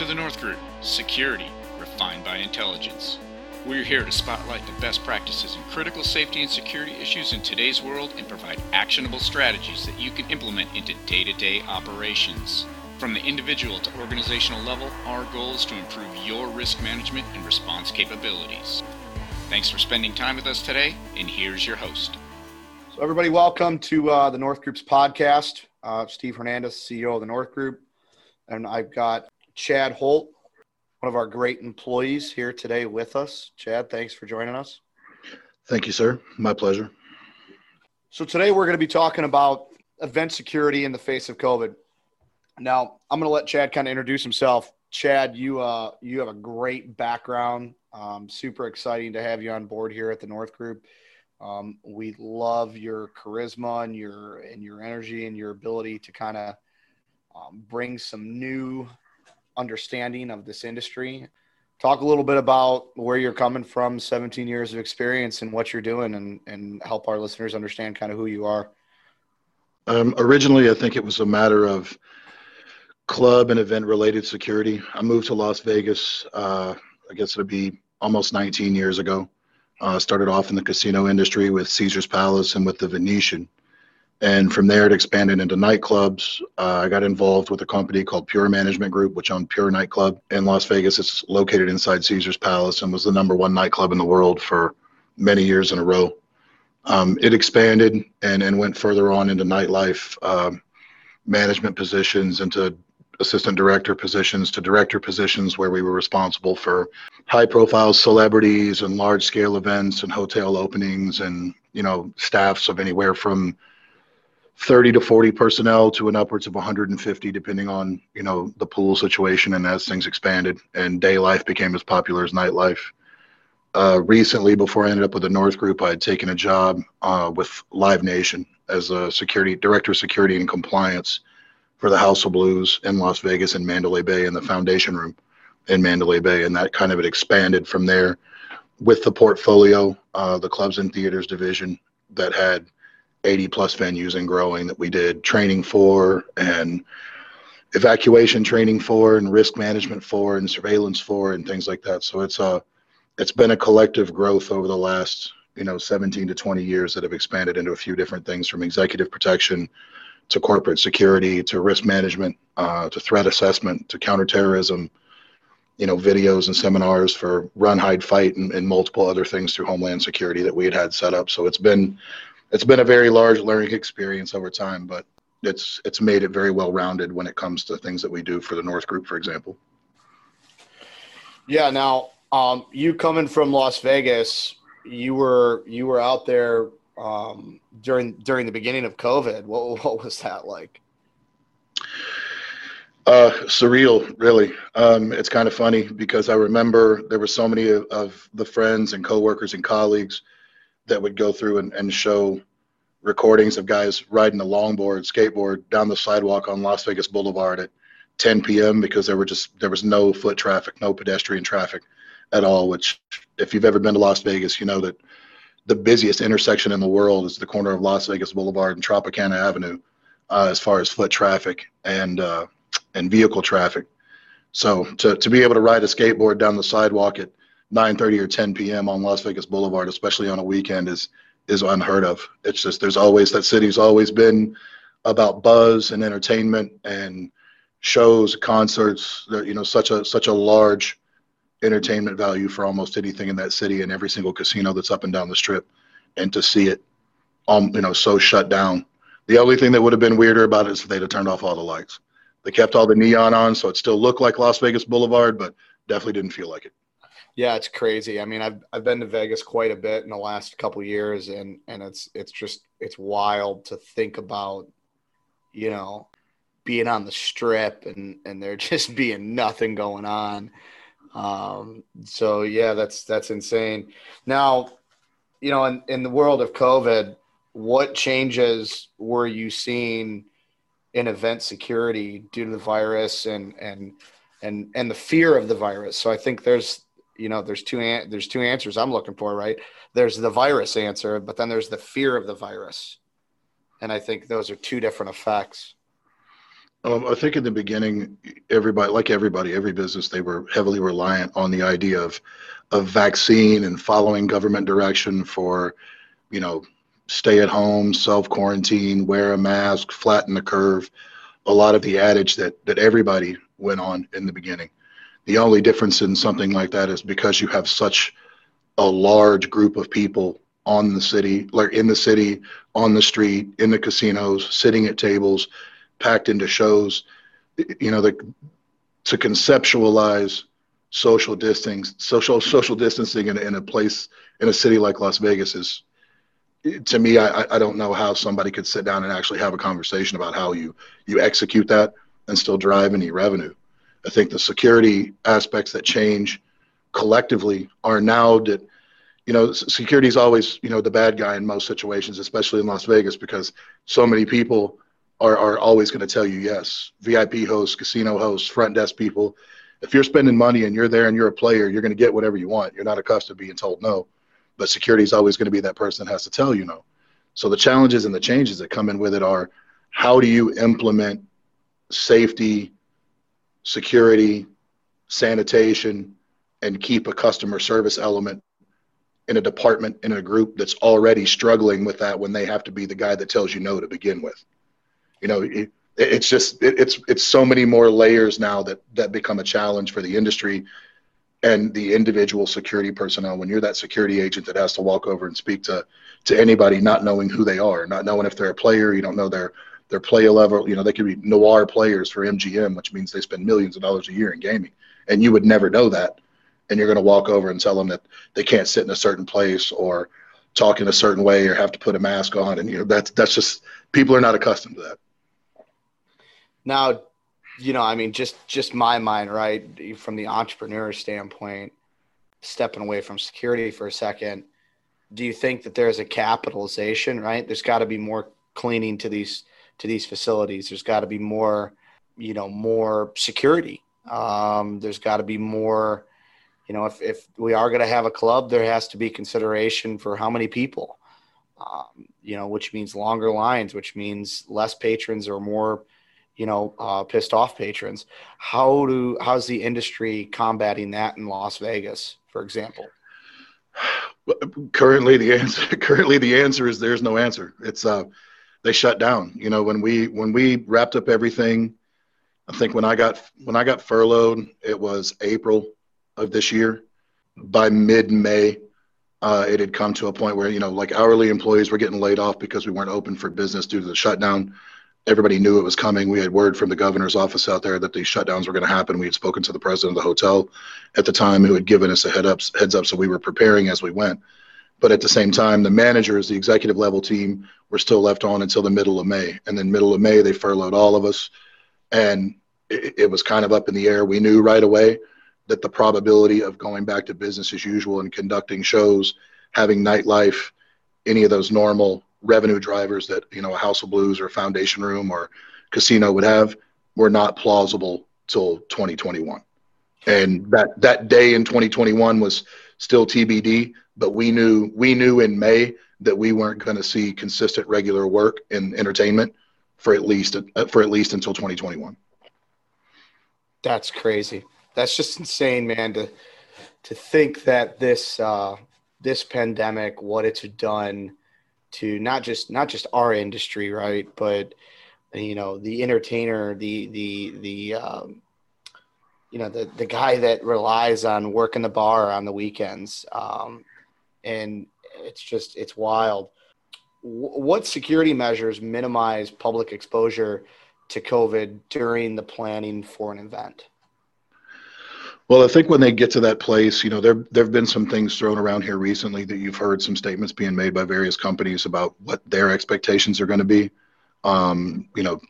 to the North Group Security Refined by Intelligence. We're here to spotlight the best practices in critical safety and security issues in today's world and provide actionable strategies that you can implement into day to day operations. From the individual to organizational level, our goal is to improve your risk management and response capabilities. Thanks for spending time with us today, and here's your host. So, everybody, welcome to uh, the North Group's podcast. Uh, Steve Hernandez, CEO of the North Group and I've got Chad Holt, one of our great employees here today with us. Chad, thanks for joining us. Thank you, sir. My pleasure. So today we're going to be talking about event security in the face of COVID. Now, I'm going to let Chad kind of introduce himself. Chad, you uh, you have a great background. Um, super exciting to have you on board here at the North Group. Um, we love your charisma and your and your energy and your ability to kind of um, bring some new understanding of this industry. Talk a little bit about where you're coming from, 17 years of experience, and what you're doing, and, and help our listeners understand kind of who you are. Um, originally, I think it was a matter of club and event related security. I moved to Las Vegas, uh, I guess it'd be almost 19 years ago. Uh, started off in the casino industry with Caesar's Palace and with the Venetian. And from there, it expanded into nightclubs. Uh, I got involved with a company called Pure Management Group, which owned Pure Nightclub in Las Vegas. It's located inside Caesar's Palace and was the number one nightclub in the world for many years in a row. Um, it expanded and, and went further on into nightlife um, management positions, into assistant director positions, to director positions, where we were responsible for high profile celebrities and large scale events and hotel openings and you know staffs of anywhere from 30 to 40 personnel to an upwards of 150 depending on you know the pool situation and as things expanded and day life became as popular as nightlife. Uh, recently before i ended up with the north group i had taken a job uh, with live nation as a security director of security and compliance for the house of blues in las vegas and mandalay bay in the foundation room in mandalay bay and that kind of it expanded from there. With the portfolio uh, the clubs and theaters division that had 80 plus venues and growing that we did training for and evacuation training for and risk management for and surveillance for and things like that. So it's a it's been a collective growth over the last you know 17 to 20 years that have expanded into a few different things from executive protection to corporate security to risk management uh, to threat assessment to counterterrorism you know videos and seminars for run hide fight and, and multiple other things through homeland security that we had had set up. So it's been it's been a very large learning experience over time, but it's it's made it very well rounded when it comes to things that we do for the North Group, for example. Yeah. Now, um, you coming from Las Vegas, you were you were out there um, during during the beginning of COVID. What what was that like? Uh, surreal, really. Um, it's kind of funny because I remember there were so many of, of the friends and coworkers and colleagues that would go through and, and show recordings of guys riding a longboard, skateboard down the sidewalk on Las Vegas Boulevard at 10 p.m. because there were just there was no foot traffic, no pedestrian traffic at all. Which, if you've ever been to Las Vegas, you know that the busiest intersection in the world is the corner of Las Vegas Boulevard and Tropicana Avenue, uh, as far as foot traffic and uh, and vehicle traffic. So to to be able to ride a skateboard down the sidewalk at 9:30 or 10 p.m. on Las Vegas Boulevard, especially on a weekend, is is unheard of. It's just there's always that city's always been about buzz and entertainment and shows, concerts. You know, such a such a large entertainment value for almost anything in that city and every single casino that's up and down the strip, and to see it, um, you know, so shut down. The only thing that would have been weirder about it is if they'd have turned off all the lights. They kept all the neon on, so it still looked like Las Vegas Boulevard, but definitely didn't feel like it. Yeah, it's crazy. I mean, I've I've been to Vegas quite a bit in the last couple years, and and it's it's just it's wild to think about, you know, being on the strip and and there just being nothing going on. Um, so yeah, that's that's insane. Now, you know, in in the world of COVID, what changes were you seeing in event security due to the virus and and and and the fear of the virus? So I think there's you know there's two an- there's two answers i'm looking for right there's the virus answer but then there's the fear of the virus and i think those are two different effects Um, I think in the beginning, everybody, like everybody, every business, they were heavily reliant on the idea of of vaccine and following government direction for, you know, stay at home, self quarantine, wear a mask, flatten the curve. A lot of the adage that that everybody went on in the beginning. The only difference in something like that is because you have such a large group of people on the city, like in the city, on the street, in the casinos, sitting at tables, packed into shows. You know, the, to conceptualize social distancing, social social distancing in, in a place in a city like Las Vegas is, to me, I, I don't know how somebody could sit down and actually have a conversation about how you you execute that and still drive any revenue. I think the security aspects that change collectively are now that you know security is always you know the bad guy in most situations especially in las vegas because so many people are, are always going to tell you yes. Vip hosts casino hosts front desk people. If you're spending money and you're there and you're a player you're going to get whatever you want. You're not accustomed to being told no. But security is always going to be that person that has to tell you no. So the challenges and the changes that come in with it are how do you implement safety security sanitation and keep a customer service element in a department in a group that's already struggling with that when they have to be the guy that tells you no to begin with. You know it, it's just it, it's it's so many more layers now that that become a challenge for the industry and the individual security personnel. When you're that security agent that has to walk over and speak to to anybody not knowing who they are not knowing if they're a player you don't know their their play level you know they could be noir players for mgm which means they spend millions of dollars a year in gaming. And you would never know that. And you're going to walk over and tell them that they can't sit in a certain place or talk in a certain way or have to put a mask on. And you know that's that's just people are not accustomed to that. Now you know i mean just just my mind right from the entrepreneur standpoint stepping away from security for a second do you think that there's a capitalization right? There's got to be more cleaning to these to these facilities there's got to be more you know more security um, there's got to be more you know, if, if we are going to have a club, there has to be consideration for how many people, um, you know, which means longer lines, which means less patrons or more, you know, uh, pissed off patrons. How do how's the industry combating that in Las Vegas, for example? Currently, the answer currently the answer is there's no answer. It's uh, they shut down. You know, when we when we wrapped up everything, I think when I got when I got furloughed, it was April of this year. By mid May, uh, it had come to a point where, you know, like hourly employees were getting laid off because we weren't open for business due to the shutdown. Everybody knew it was coming. We had word from the governor's office out there that these shutdowns were going to happen. We had spoken to the president of the hotel at the time who had given us a head up, heads up, so we were preparing as we went. But at the same time, the managers, the executive level team, were still left on until the middle of May. And then middle of May, they furloughed all of us, and it, it was kind of up in the air. We knew right away that the probability of going back to business as usual and conducting shows, having nightlife, any of those normal revenue drivers that you know a House of Blues or a Foundation Room or casino would have were not plausible till 2021. And that that day in 2021 was still TBD, but we knew we knew in May that we weren't going to see consistent regular work in entertainment for at least for at least until 2021. That's crazy that's just insane, man. To to think that this uh, this pandemic, what it's done to not just not just our industry, right, but you know the entertainer, the the the um, you know the the guy that relies on working the bar on the weekends, um, and it's just it's wild. what security measures minimize public exposure to COVID during the planning for an event? Well, I think when they get to that place, you know, there there have been some things thrown around here recently that you've heard some statements being made by various companies about what their expectations are going to be. Um, you know,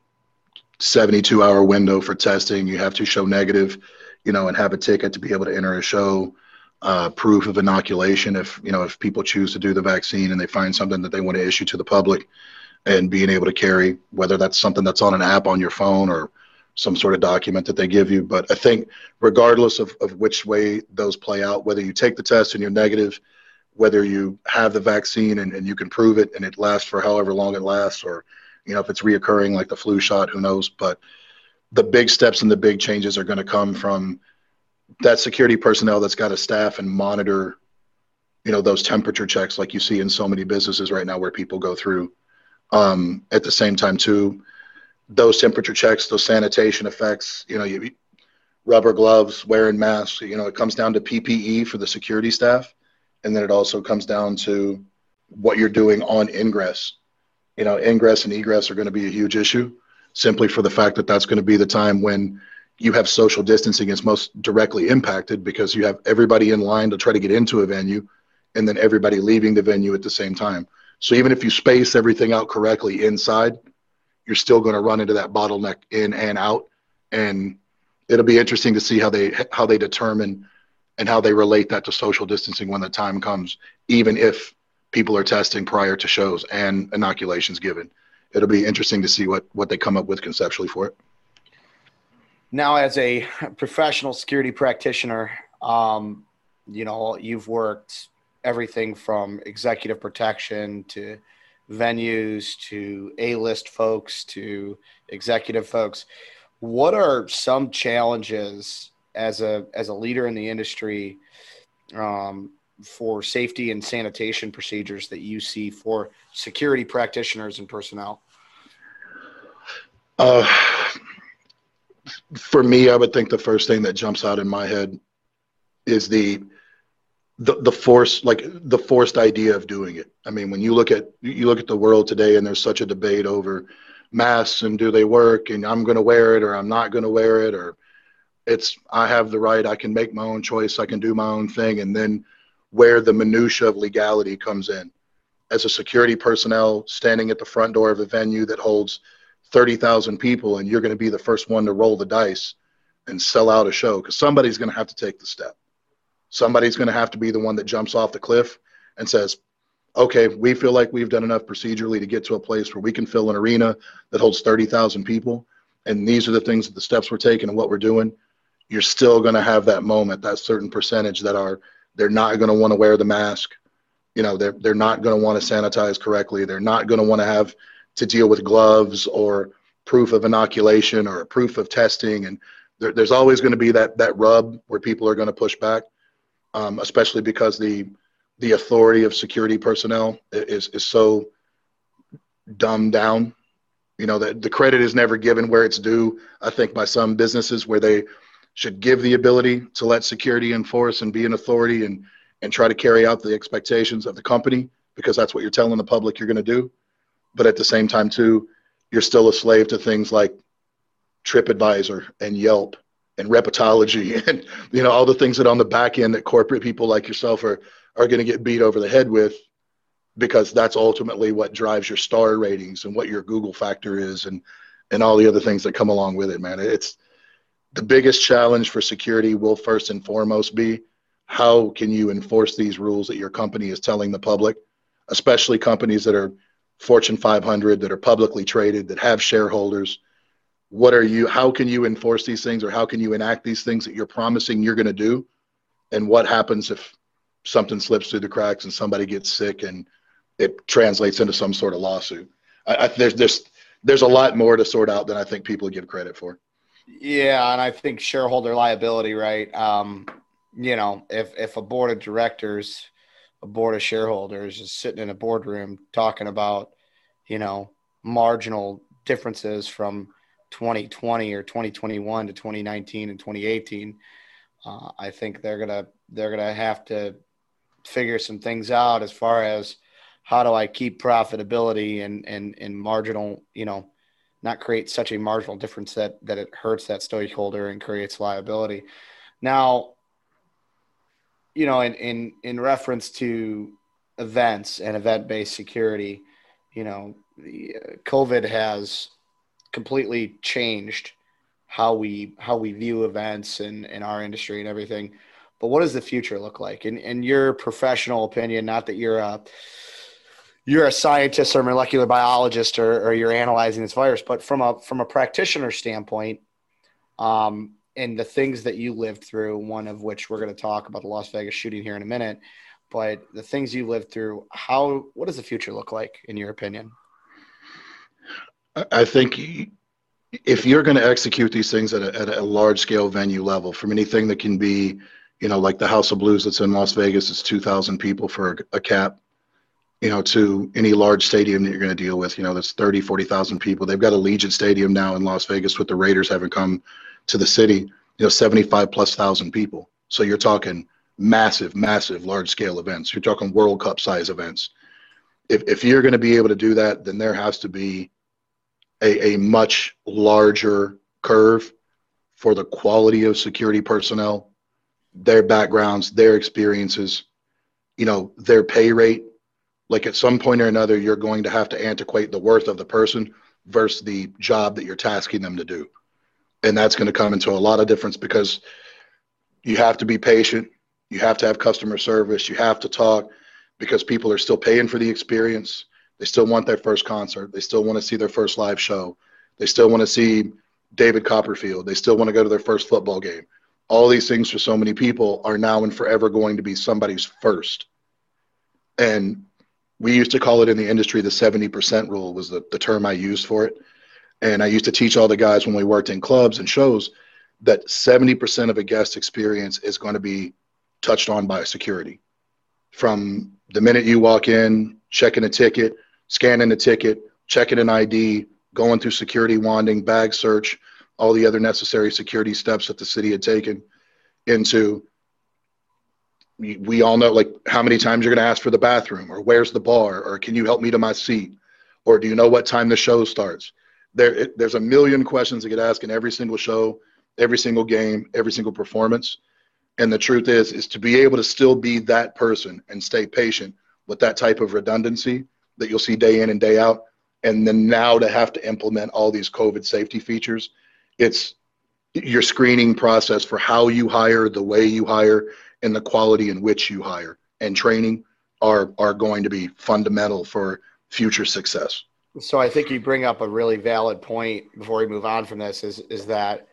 72 hour window for testing. You have to show negative, you know, and have a ticket to be able to enter a show. Uh, proof of inoculation if you know if people choose to do the vaccine and they find something that they want to issue to the public, and being able to carry whether that's something that's on an app on your phone or some sort of document that they give you. But I think regardless of, of which way those play out, whether you take the test and you're negative, whether you have the vaccine and, and you can prove it and it lasts for however long it lasts, or you know if it's reoccurring like the flu shot, who knows? But the big steps and the big changes are going to come from that security personnel that's got a staff and monitor you know those temperature checks like you see in so many businesses right now where people go through um, at the same time too. Those temperature checks those sanitation effects you know you rubber gloves wearing masks you know it comes down to ppe for the security staff. And then it also comes down to what you're doing on ingress. You know ingress and egress are going to be a huge issue simply for the fact that that's going to be the time when you have social distancing is most directly impacted because you have everybody in line to try to get into a venue and then everybody leaving the venue at the same time. So even if you space everything out correctly inside, you're still going to run into that bottleneck in and out. And it'll be interesting to see how they how they determine and how they relate that to social distancing when the time comes, even if people are testing prior to shows and inoculations given. It'll be interesting to see what what they come up with conceptually for it. Now, as a professional security practitioner, um, you know you've worked everything from executive protection to venues to A-list folks to executive folks. What are some challenges as a as a leader in the industry um, for safety and sanitation procedures that you see for security practitioners and personnel? Uh, for me, I would think the first thing that jumps out in my head is the the the force like the forced idea of doing it. I mean, when you look at you look at the world today, and there's such a debate over masks and do they work, and I'm going to wear it or I'm not going to wear it, or it's I have the right, I can make my own choice, I can do my own thing, and then where the minutia of legality comes in. As a security personnel standing at the front door of a venue that holds 30,000 people, and you're going to be the first one to roll the dice and sell out a show because somebody's going to have to take the step somebody's going to have to be the one that jumps off the cliff and says, okay, we feel like we've done enough procedurally to get to a place where we can fill an arena that holds 30,000 people. And these are the things, that the steps we're taking and what we're doing. You're still going to have that moment, that certain percentage that are, they're not going to want to wear the mask. You know, they're, they're not going to want to sanitize correctly. They're not going to want to have to deal with gloves or proof of inoculation or proof of testing. And there, there's always going to be that, that rub where people are going to push back um, especially because the the authority of security personnel is is so dumbed down. You know that the credit is never given where it's due. I think by some businesses where they should give the ability to let security enforce and be an authority and and try to carry out the expectations of the company because that's what you're telling the public you're going to do. But at the same time, too, you're still a slave to things like TripAdvisor and Yelp and Reputology and you know all the things that on the back end that corporate people like yourself are are going to get beat over the head with because that's ultimately what drives your star ratings and what your Google factor is and and all the other things that come along with it man. It's the biggest challenge for security will first and foremost be how can you enforce these rules that your company is telling the public especially companies that are fortune 500 that are publicly traded that have shareholders. What are you how can you enforce these things or how can you enact these things that you're promising you're going to do? And what happens if something slips through the cracks and somebody gets sick and it translates into some sort of lawsuit? I, I, there's there's there's a lot more to sort out than i think people give credit for. Yeah and i think shareholder liability right? Um you know if if a board of directors a board of shareholders is sitting in a boardroom talking about you know marginal differences from 2020 or 2021 to 2019 and 2018 uh, i think they're gonna they're gonna have to figure some things out as far as how do i keep profitability and and and marginal you know not create such a marginal difference that that it hurts that stakeholder and creates liability. Now you know in in in reference to events and event based security you know the, uh, covid has completely changed how we how we view events and in, in our industry and everything. But what does the future look like? In in your professional opinion, not that you're a you're a scientist or molecular biologist or, or you're analyzing this virus, but from a from a practitioner standpoint, um, and the things that you lived through, one of which we're going to talk about the Las Vegas shooting here in a minute, but the things you lived through, how what does the future look like in your opinion? I think if you're going to execute these things at a, at a large scale venue level, from anything that can be, you know, like the House of Blues that's in Las Vegas, it's 2,000 people for a, cap, you know, to any large stadium that you're going to deal with, you know, that's 30, 40,000 people. They've got Allegiant Stadium now in Las Vegas with the Raiders having come to the city, you know, 75 plus thousand people. So you're talking massive, massive, large scale events. You're talking World Cup size events. If, if you're going to be able to do that, then there has to be a, a much larger curve for the quality of security personnel, their backgrounds, their experiences, you know, their pay rate. Like at some point or another, you're going to have to antiquate the worth of the person versus the job that you're tasking them to do. And that's going to come into a lot of difference because you have to be patient. You have to have customer service. You have to talk because people are still paying for the experience. They still want their first concert. They still want to see their first live show. They still want to see David Copperfield. They still want to go to their first football game. All these things for so many people are now and forever going to be somebody's first. And we used to call it in the industry the 70% rule was the, the term I used for it. And I used to teach all the guys when we worked in clubs and shows that 70% of a guest experience is going to be touched on by security. From the minute you walk in, checking a ticket, scanning a ticket, checking an ID, going through security wanding, bag search, all the other necessary security steps that the city had taken into we all know like how many times you're going to ask for the bathroom or where's the bar or can you help me to my seat or do you know what time the show starts there it, there's a million questions that get asked in every single show every single game every single performance and the truth is is to be able to still be that person and stay patient with that type of redundancy that you'll see day in and day out. And then now to have to implement all these COVID safety features, it's your screening process for how you hire, the way you hire, and the quality in which you hire and training are are going to be fundamental for future success. So I think you bring up a really valid point before we move on from this is is that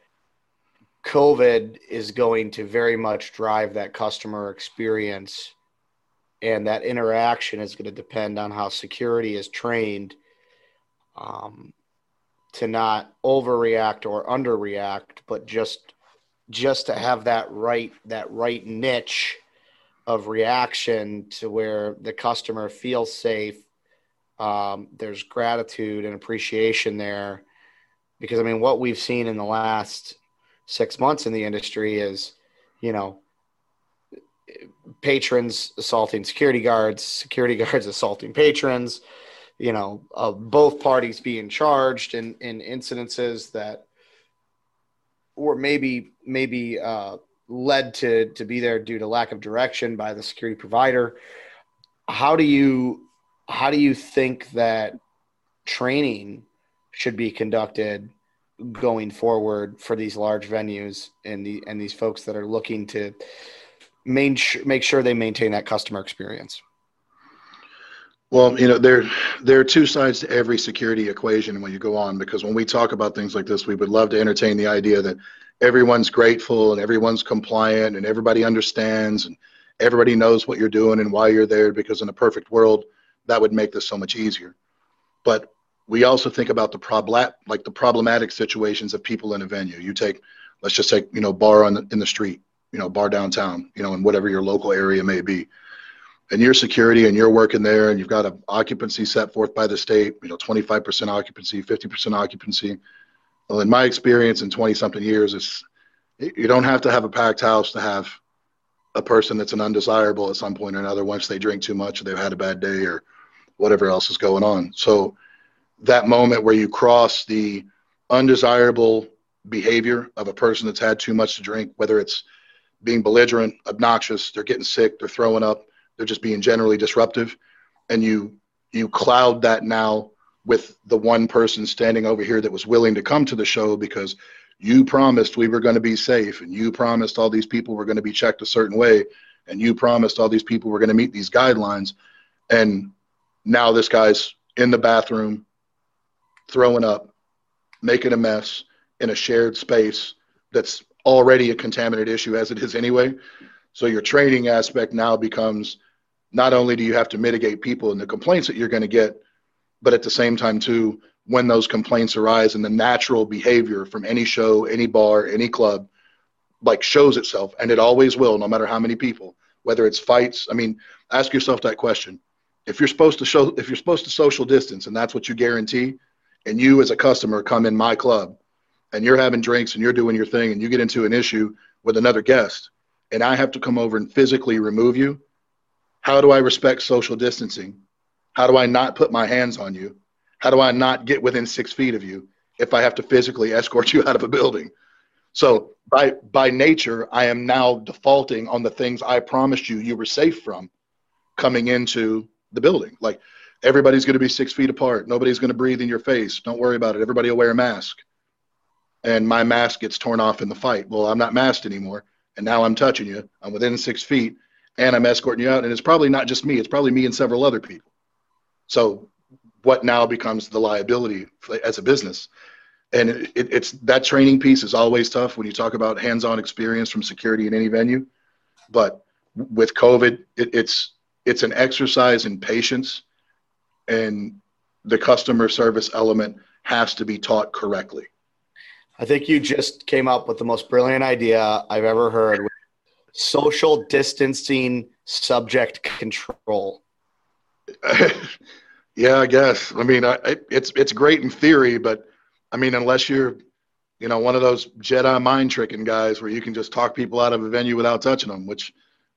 COVID is going to very much drive that customer experience and that interaction is going to depend on how security is trained um, to not overreact or underreact, but just just to have that right that right niche of reaction to where the customer feels safe. Um, there's gratitude and appreciation there, because I mean, what we've seen in the last six months in the industry is, you know, patrons assaulting security guards, security guards assaulting patrons, you know, uh, both parties being charged in, in incidences that were maybe maybe uh, led to to be there due to lack of direction by the security provider. How do you how do you think that training should be conducted going forward for these large venues and the and these folks that are looking to main, make sure they maintain that customer experience? Well, you know, there there are two sides to every security equation when you go on because when we talk about things like this, we would love to entertain the idea that everyone's grateful and everyone's compliant and everybody understands and everybody knows what you're doing and why you're there because in a perfect world that would make this so much easier. But we also think about the problem like the problematic situations of people in a venue. You take let's just take, you know, bar on the, in the street you know, bar downtown, you know, in whatever your local area may be. And your security and you're working there and you've got an occupancy set forth by the state, you know, 25% occupancy, 50% occupancy. Well, in my experience in 20 something years, it's, you don't have to have a packed house to have a person that's an undesirable at some point or another once they drink too much or they've had a bad day or whatever else is going on. So that moment where you cross the undesirable behavior of a person that's had too much to drink, whether it's being belligerent, obnoxious, they're getting sick, they're throwing up, they're just being generally disruptive. And you you cloud that now with the one person standing over here that was willing to come to the show because you promised we were going to be safe and you promised all these people were going to be checked a certain way and you promised all these people were going to meet these guidelines and now this guy's in the bathroom throwing up making a mess in a shared space that's already a contaminant issue as it is anyway. So your training aspect now becomes not only do you have to mitigate people and the complaints that you're going to get, but at the same time too, when those complaints arise and the natural behavior from any show, any bar, any club, like shows itself, and it always will, no matter how many people, whether it's fights. I mean, ask yourself that question. If you're supposed to show, if you're supposed to social distance, and that's what you guarantee, and you as a customer come in my club, and you're having drinks and you're doing your thing, and you get into an issue with another guest, and I have to come over and physically remove you, how do I respect social distancing? How do I not put my hands on you? How do I not get within six feet of you if I have to physically escort you out of a building? So by by nature, I am now defaulting on the things I promised you you were safe from coming into the building. Like everybody's going to be six feet apart. Nobody's going to breathe in your face. Don't worry about it. Everybody will wear a mask. And my mask gets torn off in the fight. Well, I'm not masked anymore, and now I'm touching you. I'm within six feet, and I'm escorting you out. And it's probably not just me. It's probably me and several other people. So what now becomes the liability as a business and it, it, it's that training piece is always tough when you talk about hands-on experience from security in any venue but with covid it, it's it's an exercise in patience and the customer service element has to be taught correctly i think you just came up with the most brilliant idea i've ever heard social distancing subject control Yeah, I guess. I mean, I, it's it's great in theory, but I mean, unless you're, you know, one of those Jedi mind tricking guys where you can just talk people out of a venue without touching them, which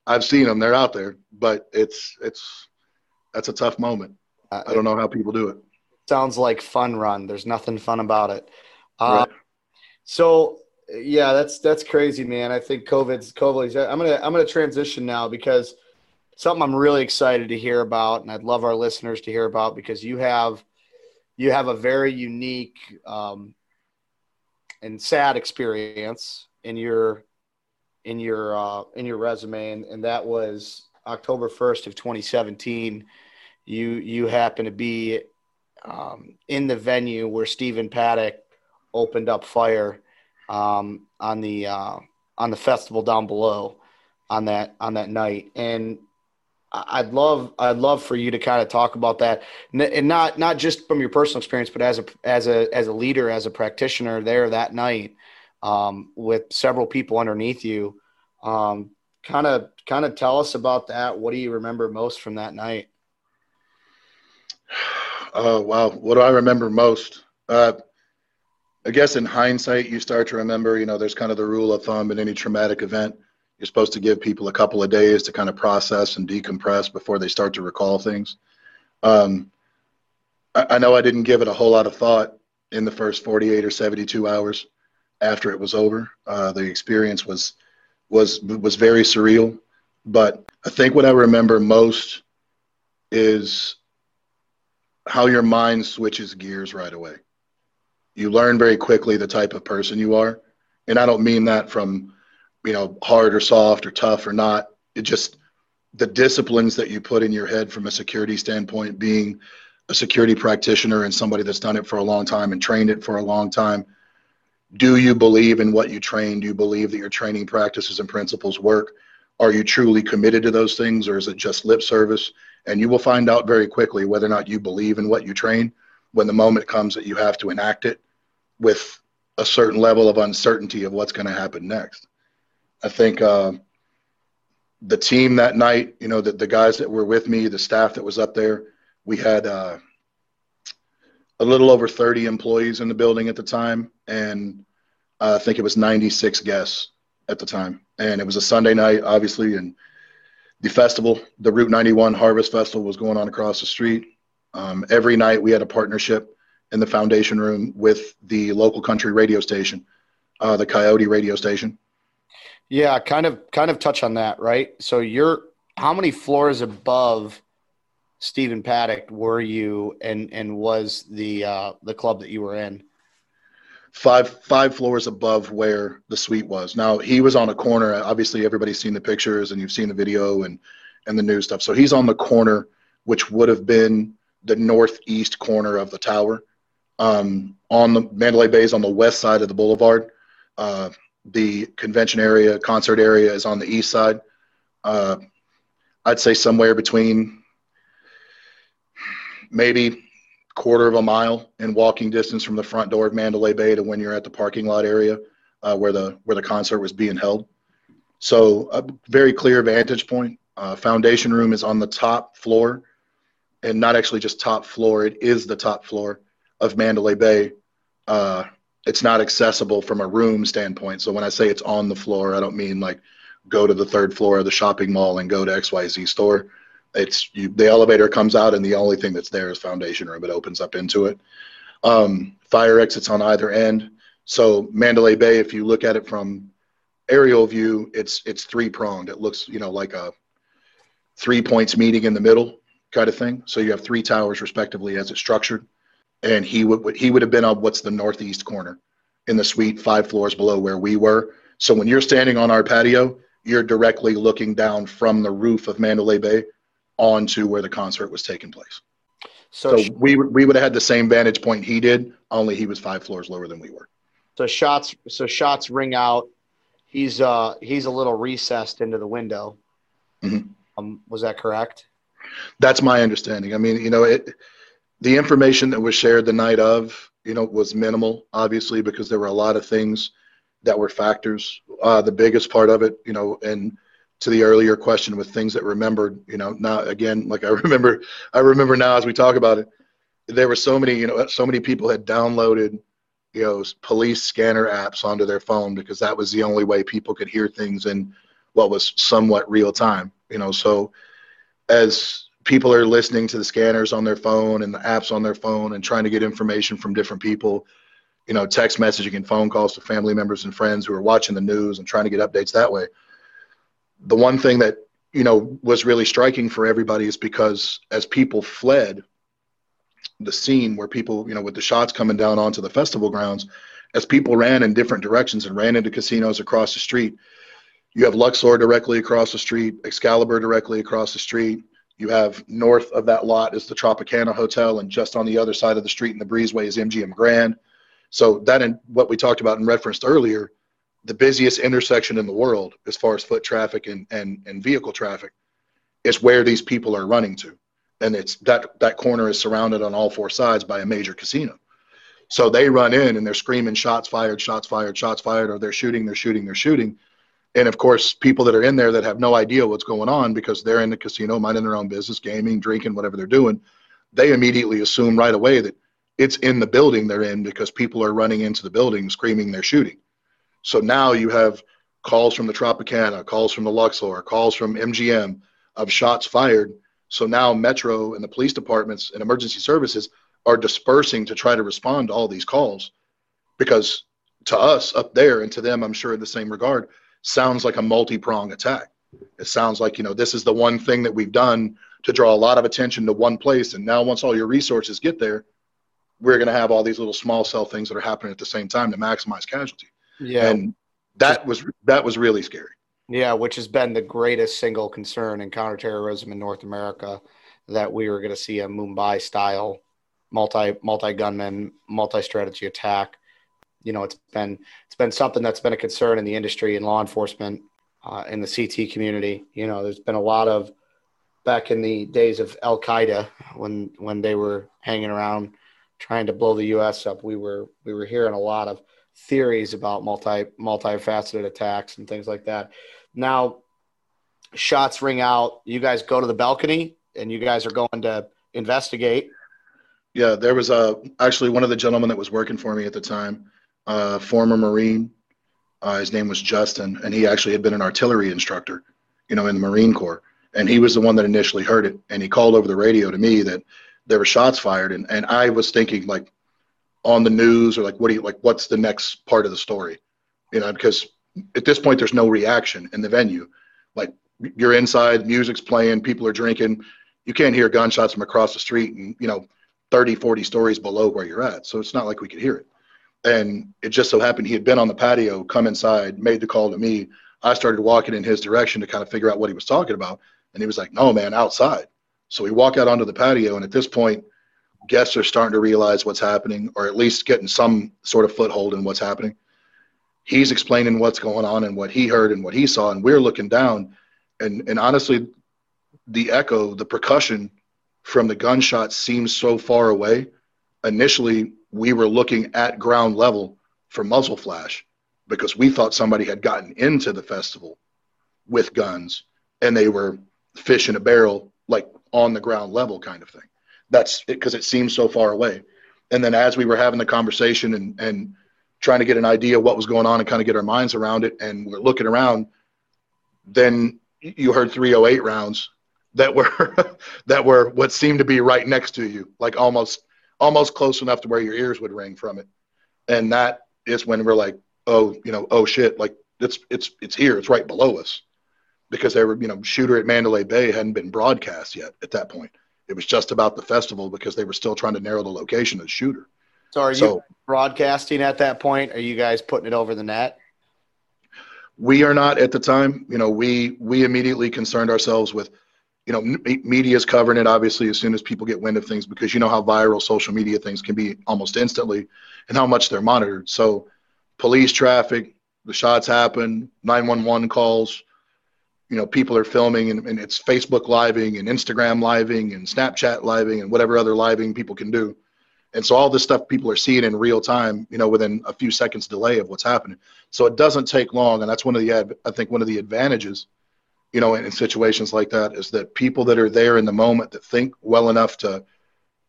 I've seen them. They're out there, but it's it's that's a tough moment. Uh, I don't know how people do it. Sounds like fun run. There's nothing fun about it. Uh, right. So yeah, that's that's crazy, man. I think COVID's COVID's. I'm gonna I'm gonna transition now because something I'm really excited to hear about, and I'd love our listeners to hear about because you have you have a very unique um, and sad experience in your in your uh, in your resume, and, and that was October 1st of 2017. You you happen to be um, in the venue where Stephen Paddock opened up fire um, on the uh, on the festival down below on that on that night, and I'd love I'd love for you to kind of talk about that, and not not just from your personal experience, but as a as a as a leader, as a practitioner there that night, um, with several people underneath you. Kind of kind of tell us about that. What do you remember most from that night? Oh wow, what do I remember most? Uh, I guess in hindsight, you start to remember. You know, there's kind of the rule of thumb in any traumatic event you're supposed to give people a couple of days to kind of process and decompress before they start to recall things. Um, I, I know I didn't give it a whole lot of thought in the first 48 or 72 hours after it was over. Uh, the experience was was was very surreal, but I think what I remember most is how your mind switches gears right away. You learn very quickly the type of person you are, and I don't mean that from you know, hard or soft or tough or not. It just the disciplines that you put in your head from a security standpoint, being a security practitioner and somebody that's done it for a long time and trained it for a long time. Do you believe in what you train? Do you believe that your training practices and principles work? Are you truly committed to those things or is it just lip service? And you will find out very quickly whether or not you believe in what you train when the moment comes that you have to enact it with a certain level of uncertainty of what's going to happen next. I think uh, the team that night, you know, the, the guys that were with me, the staff that was up there, we had uh, a little over 30 employees in the building at the time. And uh, I think it was 96 guests at the time. And it was a Sunday night, obviously. And the festival, the Route 91 Harvest Festival, was going on across the street. Um, every night we had a partnership in the foundation room with the local country radio station, uh, the Coyote radio station. Yeah, kind of kind of touch on that, right? So you're how many floors above Stephen Paddock were you and and was the uh the club that you were in? Five five floors above where the suite was. Now he was on a corner. Obviously everybody's seen the pictures and you've seen the video and and the news stuff. So he's on the corner, which would have been the northeast corner of the tower. Um, on the Mandalay Bay is on the west side of the boulevard. Uh, the convention area, concert area is on the east side. Uh, I'd say somewhere between maybe quarter of a mile in walking distance from the front door of Mandalay Bay to when you're at the parking lot area uh, where the where the concert was being held. So a very clear vantage point. Uh, foundation room is on the top floor, and not actually just top floor. It is the top floor of Mandalay Bay. Uh, it's not accessible from a room standpoint. So when I say it's on the floor, I don't mean like go to the third floor of the shopping mall and go to XYZ store. It's you, the elevator comes out and the only thing that's there is foundation room. It opens up into it. Um, fire exits on either end. So Mandalay Bay, if you look at it from aerial view, it's it's three pronged. It looks you know like a three points meeting in the middle kind of thing. So you have three towers respectively as it's structured, and he would he would have been on what's the northeast corner in the suite, five floors below where we were. So when you're standing on our patio, you're directly looking down from the roof of Mandalay Bay onto where the concert was taking place. So, so we we would have had the same vantage point he did, only he was five floors lower than we were. So shots so shots ring out. He's uh he's a little recessed into the window. Mm-hmm. Um, was that correct? That's my understanding. I mean, you know, it the information that was shared the night of, you know, was minimal, obviously, because there were a lot of things that were factors. Uh, the biggest part of it, you know, and to the earlier question with things that remembered, you know, now again, like I remember, I remember now as we talk about it, there were so many, you know, so many people had downloaded, you know, police scanner apps onto their phone because that was the only way people could hear things in what was somewhat real time, you know. So as people are listening to the scanners on their phone and the apps on their phone and trying to get information from different people, you know, text messaging and phone calls to family members and friends who are watching the news and trying to get updates that way the one thing that you know was really striking for everybody is because as people fled the scene where people you know with the shots coming down onto the festival grounds as people ran in different directions and ran into casinos across the street you have luxor directly across the street excalibur directly across the street. You have north of that lot is the tropicana hotel and just on the other side of the street in the breezeway is mgm grand. So that and what we talked about and referenced earlier the busiest intersection in the world as far as foot traffic and, and, and vehicle traffic is where these people are running to. And it's that that corner is surrounded on all four sides by a major casino. So they run in and they're screaming shots fired, shots fired, shots fired, or they're shooting, they're shooting, they're shooting. And of course, people that are in there that have no idea what's going on because they're in the casino, minding their own business, gaming, drinking, whatever they're doing, they immediately assume right away that it's in the building they're in because people are running into the building screaming they're shooting. So now you have calls from the Tropicana, calls from the Luxor, calls from MGM of shots fired. So now Metro and the police departments and emergency services are dispersing to try to respond to all these calls because to us up there and to them, I'm sure in the same regard, sounds like a multi-prong attack. It sounds like, you know, this is the one thing that we've done to draw a lot of attention to one place. And now once all your resources get there, we're going to have all these little small cell things that are happening at the same time to maximize casualty. Yeah. And that was that was really scary. Yeah, which has been the greatest single concern in counterterrorism in North America that we were going to see a Mumbai style multi multi gunman multi strategy attack. You know, it's been it's been something that's been a concern in the industry and law enforcement uh, in the CT community. You know, there's been a lot of back in the days of Al Qaeda when when they were hanging around trying to blow the U.S. up. We were we were hearing a lot of theories about multi multifaceted attacks and things like that. Now, shots ring out. You guys go to the balcony, and you guys are going to investigate. Yeah, there was a actually one of the gentlemen that was working for me at the time, uh, former Marine. Uh, his name was Justin, and he actually had been an artillery instructor, you know, in the Marine Corps. And he was the one that initially heard it, and he called over the radio to me that there were shots fired, and and I was thinking like, on the news or like what do you like what's the next part of the story? You know because at this point there's no reaction in the venue. Like you're inside music's playing people are drinking. You can't hear gunshots from across the street and you know 30 40 stories below where you're at. So it's not like we could hear it. And it just so happened he had been on the patio come inside made the call to me. I started walking in his direction to kind of figure out what he was talking about. And he was like no man outside. So we walk out onto the patio and at this point guests are starting to realize what's happening, or at least getting some sort of foothold in what's happening. He's explaining what's going on and what he heard and what he saw, and we're looking down, and and honestly, the echo, the percussion from the gunshot seems so far away initially we were looking at ground level for muzzle flash because we thought somebody had gotten into the festival with guns and they were fish in a barrel, like on the ground level kind of thing. That's because it, it seems so far away. And then as we were having the conversation and, and trying to get an idea of what was going on and kind of get our minds around it, and we're looking around, then you heard 308 rounds that were that were what seemed to be right next to you, like almost almost close enough to where your ears would ring from it. And that is when we're like, oh, you know, oh shit, like it's it's it's here, it's right below us. Because they were, you know, shooter at Mandalay Bay hadn't been broadcast yet at that point. It was just about the festival because they were still trying to narrow the location of the shooter. So are so, you broadcasting at that point? Are you guys putting it over the net? We are not at the time. You know, we we immediately concerned ourselves with, you know, media is covering it obviously as soon as people get wind of things because you know how viral social media things can be almost instantly, and how much they're monitored. So, police traffic, the shots happen, nine one one calls, you know people are filming and, and it's facebook living and instagram living and snapchat living and whatever other living people can do. And so all this stuff people are seeing in real time you know within a few seconds delay of what's happening. So it doesn't take long and that's one of the i think one of the advantages you know in, in situations like that is that people that are there in the moment that think well enough to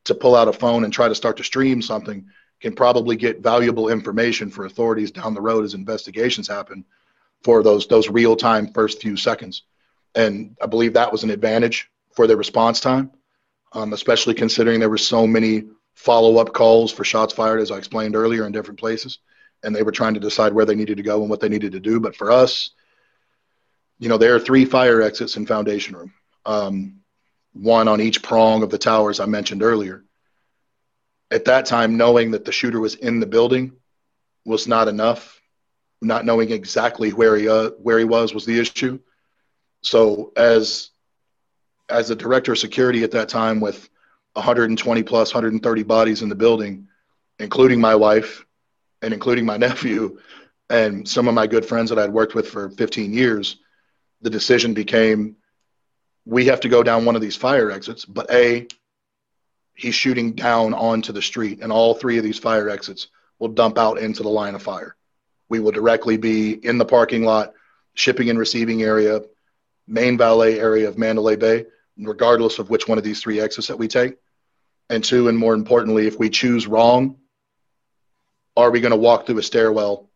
to pull out a phone and try to start to stream something can probably get valuable information for authorities down the road as investigations happen for those those real time first few seconds, and I believe that was an advantage for their response time, um, especially considering there were so many follow up calls for shots fired, as I explained earlier, in different places, and they were trying to decide where they needed to go and what they needed to do. But for us, you know, there are three fire exits in Foundation Room, um, one on each prong of the towers I mentioned earlier. At that time, knowing that the shooter was in the building was not enough not knowing exactly where he uh, where he was was the issue. So as as a director of security at that time with 120 plus 130 bodies in the building, including my wife and including my nephew and some of my good friends that I'd worked with for 15 years, the decision became we have to go down one of these fire exits, but A, he's shooting down onto the street, and all three of these fire exits will dump out into the line of fire. We will directly be in the parking lot, shipping and receiving area, main valet area of Mandalay Bay, regardless of which one of these three exits that we take. And two, and more importantly, if we choose wrong, are we going to walk through a stairwell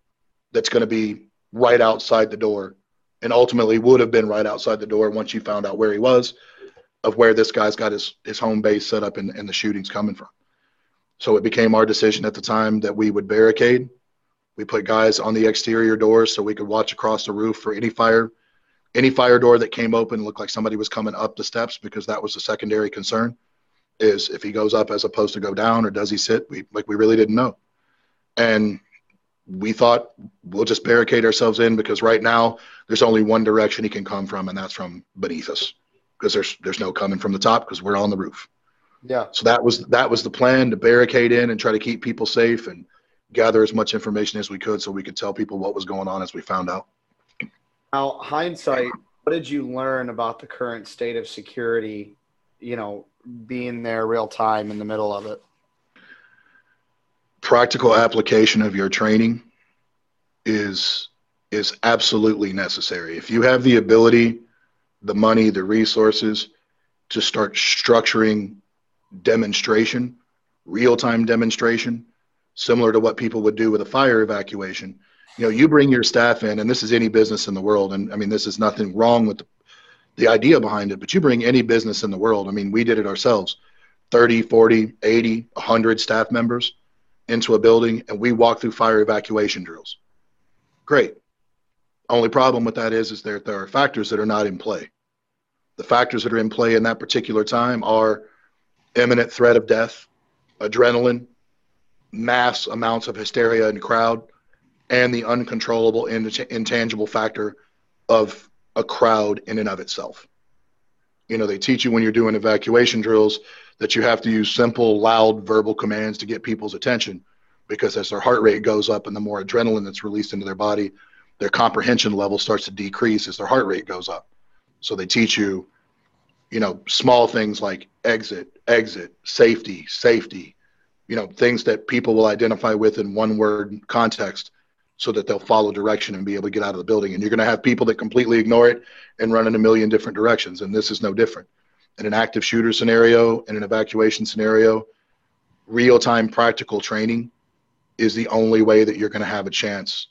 that's going to be right outside the door and ultimately would have been right outside the door once you found out where he was of where this guy's got his, his home base set up and, and the shooting's coming from. So it became our decision at the time that we would barricade we put guys on the exterior doors so we could watch across the roof for any fire, any fire door that came open looked like somebody was coming up the steps because that was a secondary concern. Is if he goes up as opposed to go down or does he sit? We like we really didn't know, and we thought we'll just barricade ourselves in because right now there's only one direction he can come from, and that's from beneath us because there's there's no coming from the top because we're on the roof. Yeah. So that was that was the plan to barricade in and try to keep people safe and gather as much information as we could so we could tell people what was going on as we found out. Now, hindsight, what did you learn about the current state of security, you know, being there real time in the middle of it? Practical application of your training is is absolutely necessary. If you have the ability, the money, the resources to start structuring demonstration, real-time demonstration, similar to what people would do with a fire evacuation. You know, you bring your staff in, and this is any business in the world. And I mean, this is nothing wrong with the, the idea behind it, but you bring any business in the world. I mean, we did it ourselves 30, 40, 80, 100 staff members into a building, and we walk through fire evacuation drills. Great. Only problem with that is, is there, there are factors that are not in play. The factors that are in play in that particular time are imminent threat of death, adrenaline, mass amounts of hysteria in crowd and the uncontrollable intangible factor of a crowd in and of itself. You know, they teach you when you're doing evacuation drills that you have to use simple, loud verbal commands to get people's attention because as their heart rate goes up and the more adrenaline that's released into their body, their comprehension level starts to decrease as their heart rate goes up. So they teach you, you know, small things like exit, exit, safety, safety, you know, things that people will identify with in one word context so that they'll follow direction and be able to get out of the building. And you're going to have people that completely ignore it and run in a million different directions. And this is no different. In an active shooter scenario, in an evacuation scenario, real time practical training is the only way that you're going to have a chance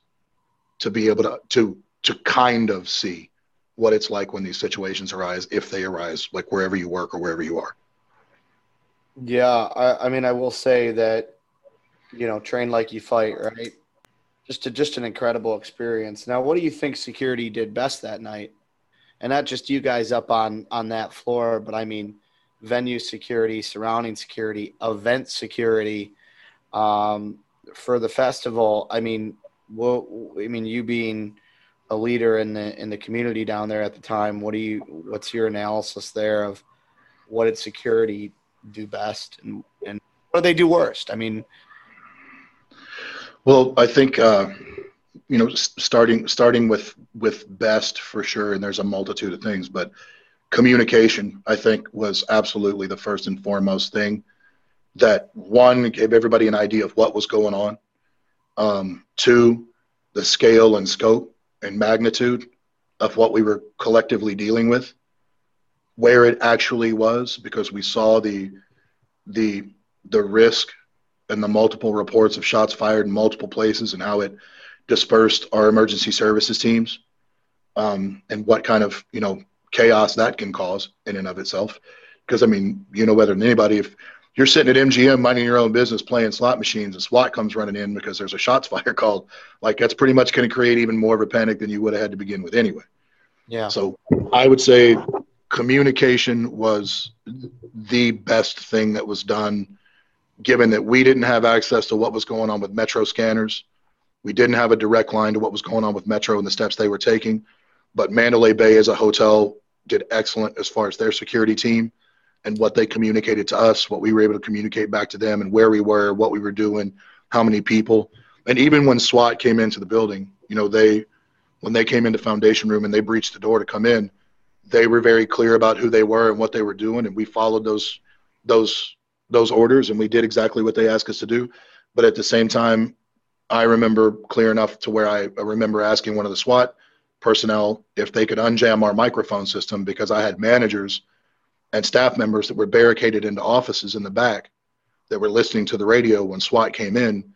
to be able to, to, to kind of see what it's like when these situations arise, if they arise, like wherever you work or wherever you are. Yeah, I, I mean, I will say that, you know, train like you fight, right? Just a, just an incredible experience. Now, what do you think security did best that night? And not just you guys up on on that floor, but I mean, venue security, surrounding security, event security, um, for the festival. I mean, what I mean, you being a leader in the in the community down there at the time, what do you? What's your analysis there of what did security do best and and what do they do worst? I mean, well, I think uh, you know starting starting with with best for sure, and there's a multitude of things, but communication I think was absolutely the first and foremost thing that one gave everybody an idea of what was going on. Um, two, the scale and scope and magnitude of what we were collectively dealing with, where it actually was, because we saw the the the risk and the multiple reports of shots fired in multiple places and how it dispersed our emergency services teams um, and what kind of you know chaos that can cause in and of itself. Because i mean you know better than anybody if you're sitting at mgm minding your own business playing slot machines and swat comes running in because there's a shots fire called like that's pretty much going to create even more of a panic than you would have had to begin with anyway. Yeah. So i would say communication was the best thing that was done given that we didn't have access to what was going on with metro scanners. We didn't have a direct line to what was going on with metro and the steps they were taking. But mandalay bay as a hotel did excellent as far as their security team and what they communicated to us what we were able to communicate back to them and where we were what we were doing how many people. And even when swat came into the building you know they when they came into foundation room and they breached the door to come in they were very clear about who they were and what they were doing, and we followed those those those orders, and we did exactly what they asked us to do. But at the same time, I remember clear enough to where I, remember asking one of the SWAT personnel if they could unjam our microphone system because I had managers and staff members that were barricaded into offices in the back that were listening to the radio when SWAT came in,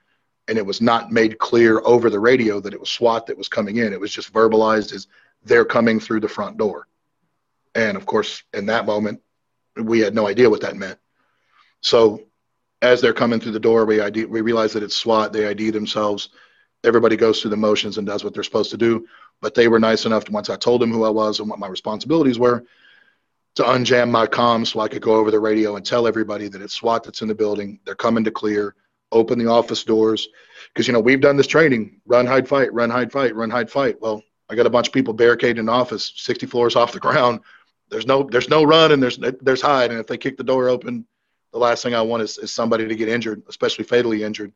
and it was not made clear over the radio that it was SWAT that was coming in. It was just verbalized as they're coming through the front door. And of course, in that moment, we had no idea what that meant. So as they're coming through the door, we ID, we realize that it's SWAT. They ID themselves. Everybody goes through the motions and does what they're supposed to do. But they were nice enough to once I told them who I was and what my responsibilities were, to unjam my comms so I could go over the radio and tell everybody that it's SWAT that's in the building. They're coming to clear. Open the office doors because you know we've done this training: run, hide, fight, run, hide, fight, run, hide, fight. Well, I got a bunch of people barricaded in office, 60 floors off the ground, there's no there's no run and there's there's hide. And if they kick the door open the last thing i want is, is somebody to get injured especially fatally injured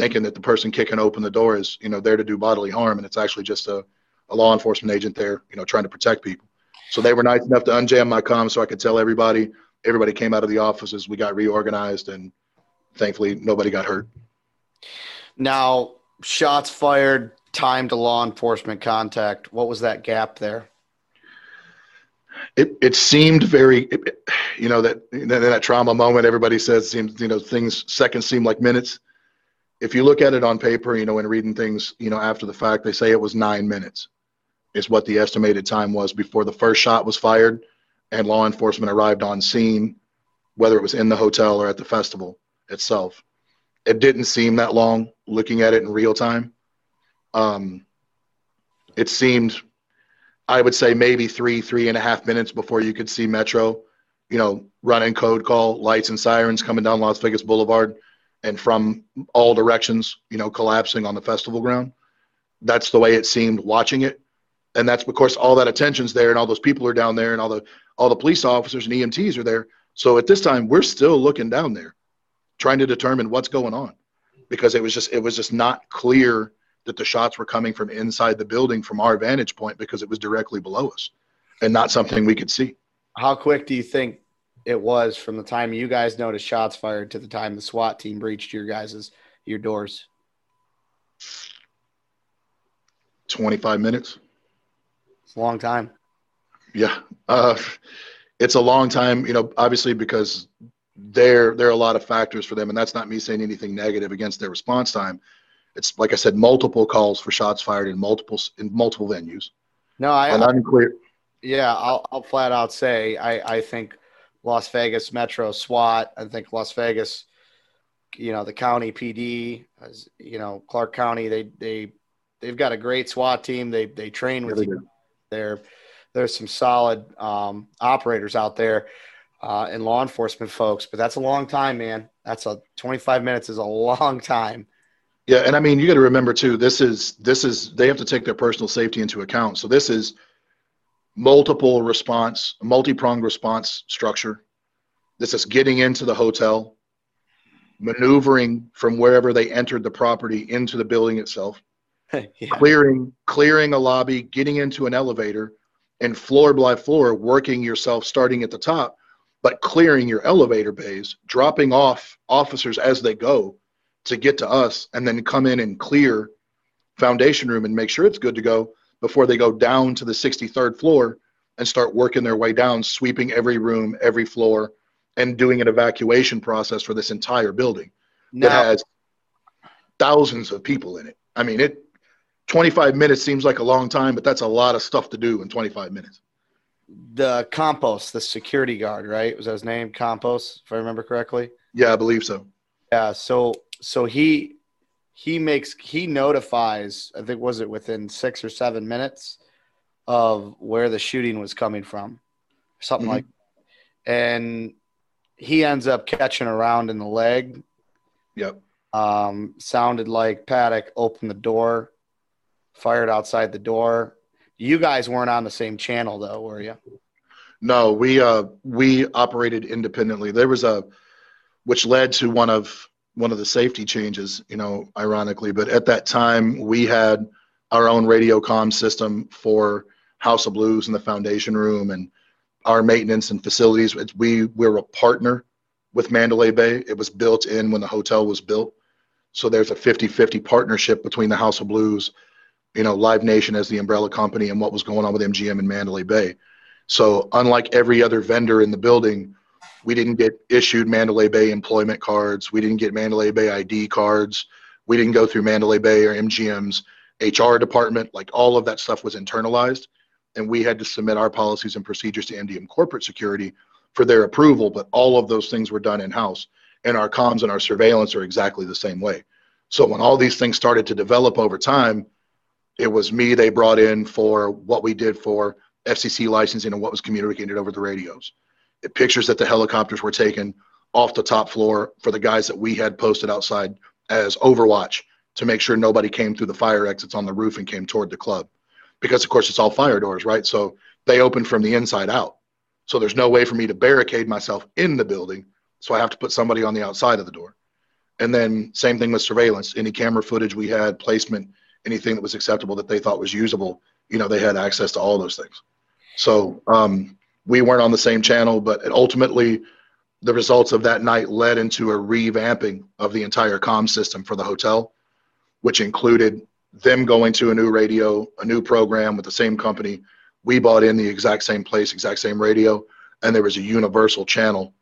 thinking that the person kicking open the door is you know there to do bodily harm. And it's actually just a, a law enforcement agent there you know trying to protect people. So they were nice enough to unjam my comms so i could tell everybody. Everybody came out of the offices. We got reorganized and thankfully nobody got hurt. Now shots fired time to law enforcement contact. What was that gap there it it seemed very you know that in that trauma moment everybody says seems you know things seconds seem like minutes. If you look at it on paper you know and reading things you know after the fact they say it was nine minutes is what the estimated time was before the first shot was fired and law enforcement arrived on scene whether it was in the hotel or at the festival itself. It didn't seem that long looking at it in real time. Um, it seemed I would say maybe three, three and a half minutes before you could see Metro, you know, running code call, lights and sirens coming down Las Vegas Boulevard and from all directions, you know, collapsing on the festival ground. That's the way it seemed watching it. And that's because all that attention's there and all those people are down there and all the all the police officers and EMTs are there. So at this time we're still looking down there trying to determine what's going on because it was just it was just not clear that the shots were coming from inside the building from our vantage point because it was directly below us and not something we could see. How quick do you think it was from the time you guys noticed shots fired to the time the SWAT team breached your guys's your doors? 25 minutes. It's a long time. Yeah. Uh, it's a long time, you know, obviously because there there are a lot of factors for them, and that's not me saying anything negative against their response time. It's like I said, multiple calls for shots fired in multiple in multiple venues. No, I, and unclear. Yeah, I'll, I'll flat out say I, I think Las Vegas Metro SWAT. I think Las Vegas, you know, the county PD, as you know, Clark County. They they they've got a great SWAT team. They they train with you. There, there's some solid um, operators out there uh, and law enforcement folks. But that's a long time, man. That's a 25 minutes is a long time. Yeah, and I mean, you got to remember too. This is this is they have to take their personal safety into account. So this is multiple response, multi-pronged response structure. This is getting into the hotel, maneuvering from wherever they entered the property into the building itself, yeah. clearing clearing a lobby, getting into an elevator, and floor by floor working yourself starting at the top but clearing your elevator bays, dropping off officers as they go to get to us, and then come in and clear foundation room and make sure it's good to go before they go down to the 63rd floor and start working their way down, sweeping every room, every floor, and doing an evacuation process for this entire building now, that has thousands of people in it. I mean, it 25 minutes seems like a long time, but that's a lot of stuff to do in 25 minutes the Campos, the security guard, right? Was that his name? Campos, if I remember correctly. Yeah, I believe so. Yeah. So so he he makes he notifies. I think was it within six or seven minutes of where the shooting was coming from, something mm-hmm. like. And he ends up catching around in the leg. Yep. Um, sounded like Paddock opened the door, fired outside the door, you guys weren't on the same channel though, were you? No, we uh we operated independently. There was a which led to one of one of the safety changes, you know, ironically, but at that time we had our own radio com system for House of Blues and the foundation room and our maintenance and facilities. We we're a partner with Mandalay Bay. It was built in when the hotel was built. So there's a 50-50 partnership between the House of Blues you know, Live Nation as the umbrella company and what was going on with MGM and Mandalay Bay. So, unlike every other vendor in the building, we didn't get issued Mandalay Bay employment cards. We didn't get Mandalay Bay ID cards. We didn't go through Mandalay Bay or MGM's HR department. Like all of that stuff was internalized. And we had to submit our policies and procedures to MGM corporate security for their approval. But all of those things were done in house. And our comms and our surveillance are exactly the same way. So, when all these things started to develop over time, it was me they brought in for what we did for FCC licensing and what was communicated over the radios. Pictures that the helicopters were taken off the top floor for the guys that we had posted outside as overwatch to make sure nobody came through the fire exits on the roof and came toward the club. Because of course it's all fire doors, right? So they open from the inside out. So there's no way for me to barricade myself in the building. So I have to put somebody on the outside of the door. And then same thing with surveillance. Any camera footage we had, placement, anything that was acceptable that they thought was usable, you know, they had access to all those things. So um, we weren't on the same channel, but ultimately, the results of that night led into a revamping of the entire com system for the hotel, which included them going to a new radio, a new program with the same company. We bought in the exact same place, exact same radio, and there was a universal channel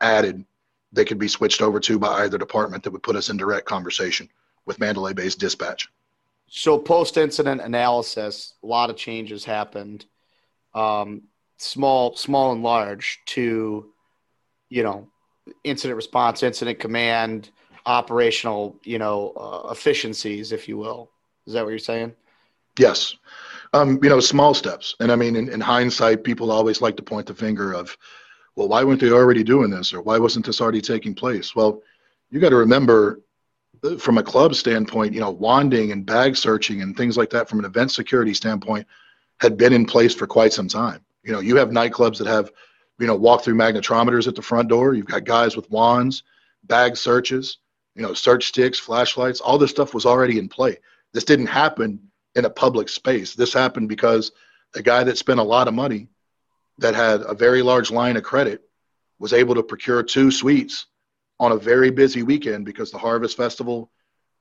added that could be switched over to by either department that would put us in direct conversation with Mandalay Bay's dispatch. So post incident analysis, a lot of changes happened, um, small, small and large, to you know, incident response, incident command, operational, you know, uh, efficiencies, if you will. Is that what you're saying? Yes. Um, you know, small steps. And I mean, in, in hindsight, people always like to point the finger of, well, why weren't they already doing this, or why wasn't this already taking place? Well, you got to remember from a club standpoint, you know, wanding and bag searching and things like that from an event security standpoint had been in place for quite some time. You know, you have nightclubs that have, you know, walk through magnetometers at the front door. You've got guys with wands, bag searches, you know, search sticks, flashlights. All this stuff was already in play. This didn't happen in a public space. This happened because a guy that spent a lot of money that had a very large line of credit was able to procure two suites on a very busy weekend because the Harvest Festival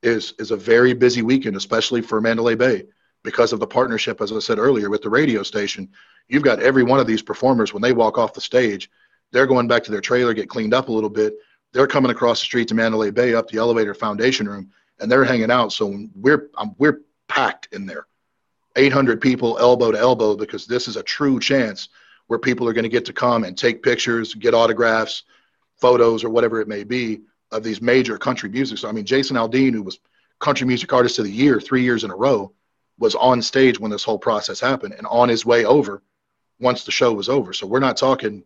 is is a very busy weekend, especially for Mandalay Bay, because of the partnership, as I said earlier, with the radio station. You've got every one of these performers when they walk off the stage, they're going back to their trailer, get cleaned up a little bit. They're coming across the street to Mandalay Bay up the elevator foundation room, and they're hanging out. So we're um, we're packed in there, 800 people elbow to elbow, because this is a true chance where people are going to get to come and take pictures, get autographs, photos, or whatever it may be of these major country music. So I mean, Jason Aldean, who was country music artist of the year three years in a row, was on stage when this whole process happened and on his way over once the show was over. So we're not talking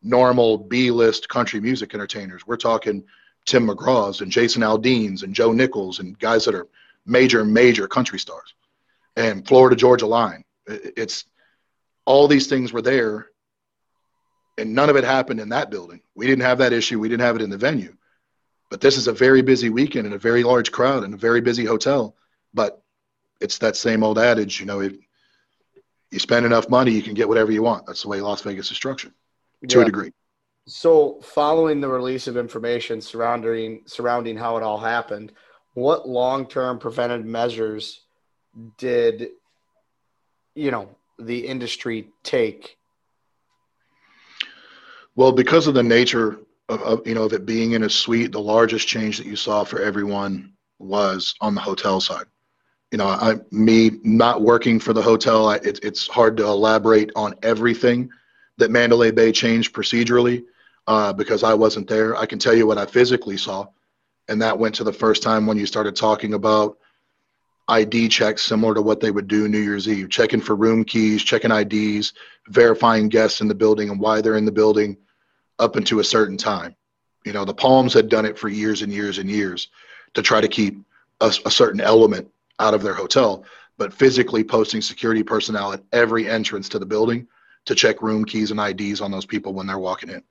normal B-list country music entertainers. We're talking Tim McGraw's and Jason Aldean's and Joe Nichols and guys that are major, major country stars. And Florida Georgia Line. It's all these things were there and none of it happened in that building. We didn't have that issue. We didn't have it in the venue. But this is a very busy weekend and a very large crowd and a very busy hotel. But it's that same old adage, you know, if you spend enough money, you can get whatever you want. That's the way Las Vegas is structured to yeah. a degree. So, following the release of information surrounding surrounding how it all happened, what long-term preventive measures did you know the industry take? Well, because of the nature of, of, you know of it being in a suite, the largest change that you saw for everyone was on the hotel side. You know, I me not working for the hotel, I, it, it's hard to elaborate on everything that Mandalay Bay changed procedurally uh, because I wasn't there. I can tell you what I physically saw, and that went to the first time when you started talking about ID checks similar to what they would do New Year's Eve, checking for room keys, checking IDs, verifying guests in the building and why they're in the building up into a certain time. You know, the Palms had done it for years and years and years to try to keep a, a certain element out of their hotel, but physically posting security personnel at every entrance to the building to check room keys and IDs on those people when they're walking in.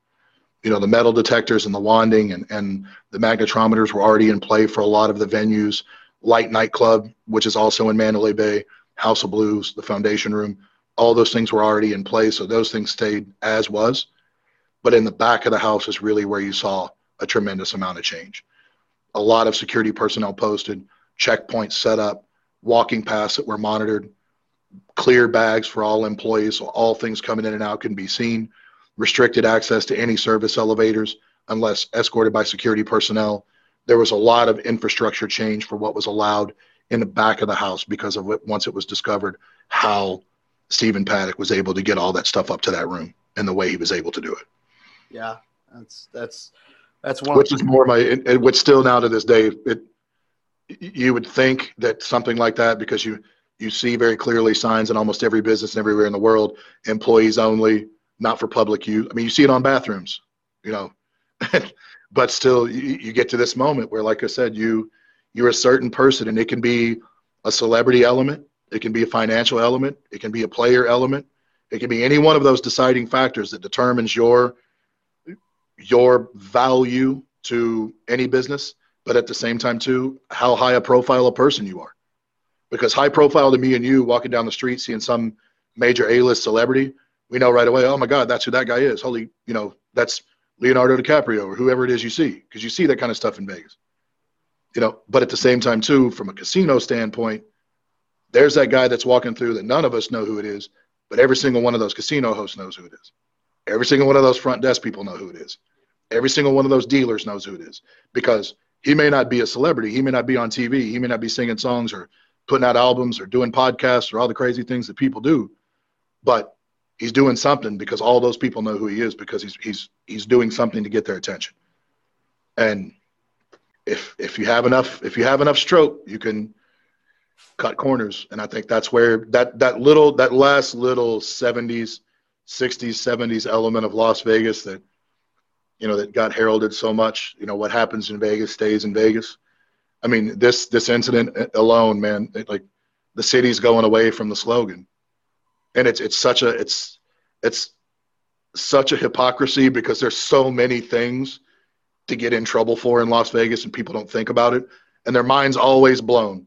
You know, the metal detectors and the wanding and, and the magnetometers were already in play for a lot of the venues. Light Nightclub, which is also in Mandalay Bay, House of Blues, the Foundation Room, all those things were already in place. So those things stayed as was. But in the back of the house is really where you saw a tremendous amount of change. A lot of security personnel posted, checkpoints set up, walking past that were monitored, clear bags for all employees so all things coming in and out can be seen, restricted access to any service elevators unless escorted by security personnel. There was a lot of infrastructure change for what was allowed in the back of the house because of it once it was discovered how Stephen Paddock was able to get all that stuff up to that room and the way he was able to do it. Yeah, that's that's that's one. Which is more my, and which still now to this day, it you would think that something like that because you you see very clearly signs in almost every business and everywhere in the world, employees only, not for public use. I mean, you see it on bathrooms, you know, but still, you, you get to this moment where, like I said, you you're a certain person, and it can be a celebrity element, it can be a financial element, it can be a player element, it can be any one of those deciding factors that determines your your value to any business, but at the same time too, how high a profile a person you are. Because high profile to me and you walking down the street seeing some major A-list celebrity, we know right away, oh my God, that's who that guy is. Holy, you know, that's Leonardo DiCaprio or whoever it is you see, because you see that kind of stuff in Vegas. You know, but at the same time too, from a casino standpoint, there's that guy that's walking through that none of us know who it is, but every single one of those casino hosts knows who it is. Every single one of those front desk people know who it is. Every single one of those dealers knows who it is because he may not be a celebrity. He may not be on TV. He may not be singing songs or putting out albums or doing podcasts or all the crazy things that people do. But he's doing something because all those people know who he is because he's he's he's doing something to get their attention. And if if you have enough if you have enough stroke, you can cut corners. And I think that's where that that little that last little 70s 60s, 70s element of Las Vegas that, you know, that got heralded so much. You know, what happens in Vegas stays in Vegas. I mean, this this incident alone, man, it, like the city's going away from the slogan, and it's it's such a it's it's such a hypocrisy because there's so many things to get in trouble for in Las Vegas, and people don't think about it, and their minds always blown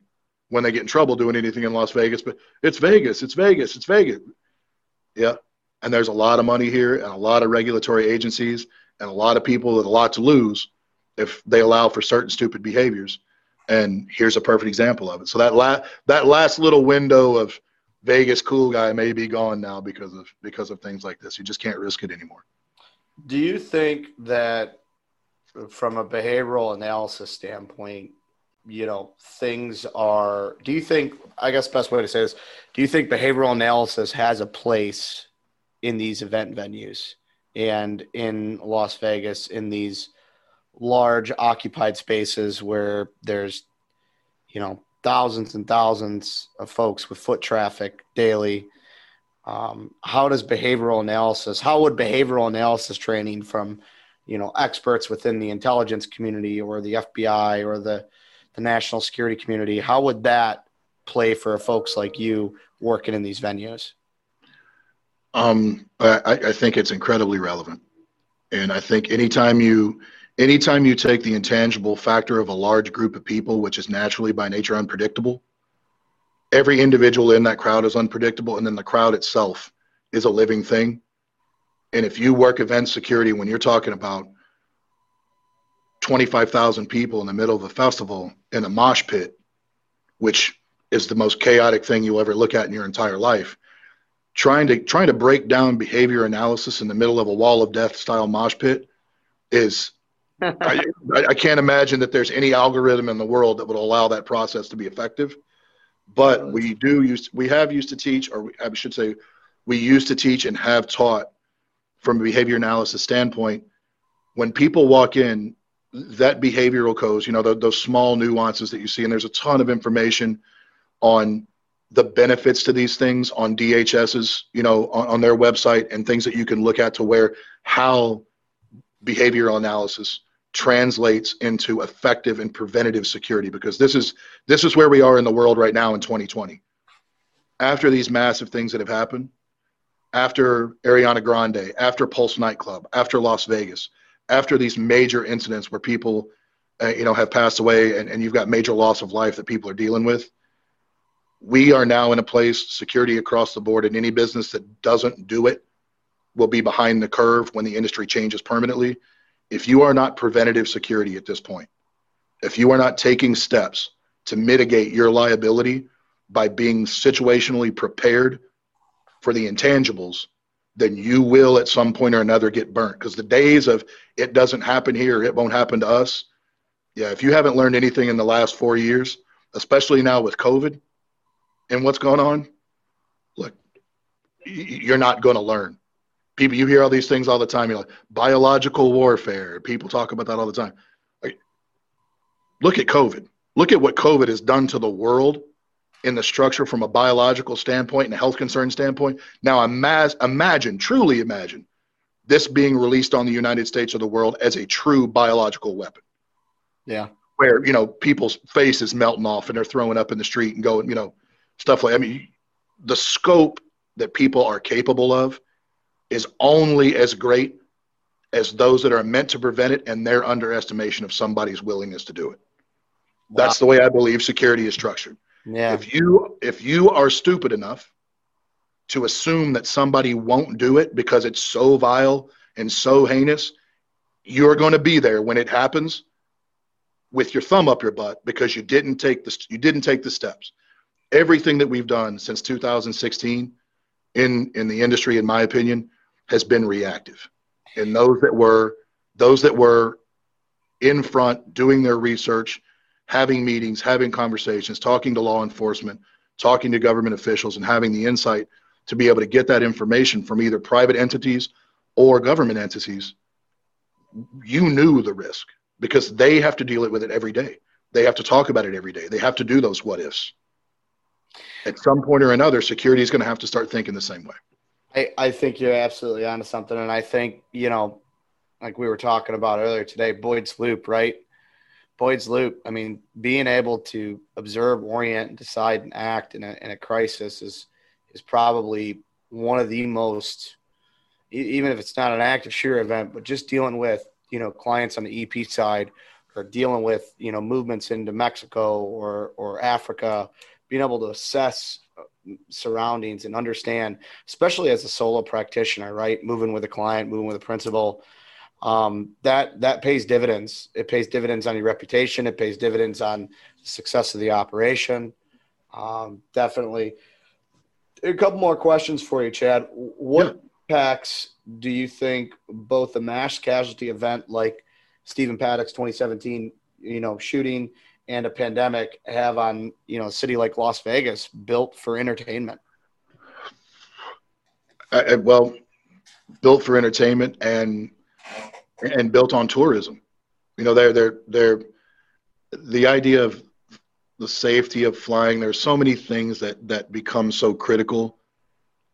when they get in trouble doing anything in Las Vegas. But it's Vegas, it's Vegas, it's Vegas. Yeah, and there's a lot of money here and a lot of regulatory agencies and a lot of people with a lot to lose if they allow for certain stupid behaviors. And here's a perfect example of it. So that la- that last little window of Vegas cool guy may be gone now because of because of things like this. You just can't risk it anymore. Do you think that from a behavioral analysis standpoint, you know, things are do you think I guess best way to say this, do you think behavioral analysis has a place in these event venues and in Las Vegas in these large occupied spaces where there's you know thousands and thousands of folks with foot traffic daily. Um, how does behavioral analysis how would behavioral analysis training from you know experts within the intelligence community or the fbi or the the national security community how would that play for folks like you working in these venues um, I, I think it's incredibly relevant and i think anytime you anytime you take the intangible factor of a large group of people, which is naturally by nature unpredictable, every individual in that crowd is unpredictable, and then the crowd itself is a living thing. And if you work event security, when you're talking about 25,000 people in the middle of a festival in a mosh pit, which is the most chaotic thing you'll ever look at in your entire life, trying to trying to break down behavior analysis in the middle of a wall of death style mosh pit is I, I can't imagine that there's any algorithm in the world that would allow that process to be effective. But we do use, we have used to teach, or I should say, we used to teach and have taught from a behavior analysis standpoint. When people walk in, that behavioral codes, you know, the, those small nuances that you see, and there's a ton of information on the benefits to these things on DHS's, you know, on, on their website and things that you can look at to where how behavioral analysis translates into effective and preventative security because this is this is where we are in the world right now in 2020 after these massive things that have happened after ariana grande after pulse nightclub after las vegas after these major incidents where people uh, you know have passed away and, and you've got major loss of life that people are dealing with we are now in a place security across the board in any business that doesn't do it will be behind the curve when the industry changes permanently if you are not preventative security at this point, if you are not taking steps to mitigate your liability by being situationally prepared for the intangibles, then you will at some point or another get burnt. Because the days of it doesn't happen here, it won't happen to us. Yeah, if you haven't learned anything in the last four years, especially now with COVID and what's going on, look, you're not going to learn. People you hear all these things all the time. You're like biological warfare. People talk about that all the time. Like, look at covid. Look at what covid has done to the world in the structure from a biological standpoint and a health concern standpoint. Now imagine truly imagine this being released on the united states or the world as a true biological weapon. Yeah. Where you know people's faces melting off and they're throwing up in the street and going you know stuff like i mean the scope that people are capable of is only as great as those that are meant to prevent it and their underestimation of somebody's willingness to do it. Wow. That's the way I believe security is structured. Yeah. If you if you are stupid enough to assume that somebody won't do it because it's so vile and so heinous, you're going to be there when it happens with your thumb up your butt because you didn't take the you didn't take the steps. Everything that we've done since 2016 in in the industry in my opinion has been reactive. And those that were those that were in front doing their research, having meetings, having conversations, talking to law enforcement, talking to government officials and having the insight to be able to get that information from either private entities or government entities, you knew the risk because they have to deal with it every day. They have to talk about it every day. They have to do those what ifs. At some point or another, security is going to have to start thinking the same way. I, I think you're absolutely onto something. And I think, you know, like we were talking about earlier today, Boyd's Loop, right? Boyd's Loop. I mean, being able to observe, orient, decide, and act in a, in a crisis is is probably one of the most, even if it's not an active shooter event, but just dealing with you know clients on the EP side or dealing with you know movements into Mexico or or Africa, being able to assess surroundings and understand, especially as a solo practitioner, right? Moving with a client, moving with a principal. um, that that pays dividends. It pays dividends on your reputation. It pays dividends on the success of the operation. Um, definitely. A couple more questions for you, Chad. What impacts do you think both the mass casualty event like Stephen Paddock's 2017, you know, shooting and a pandemic have on you know a city like Las Vegas built for entertainment? Uh, well, built for entertainment and and built on tourism. You know, they're they're they're the idea of the safety of flying. There's so many things that that become so critical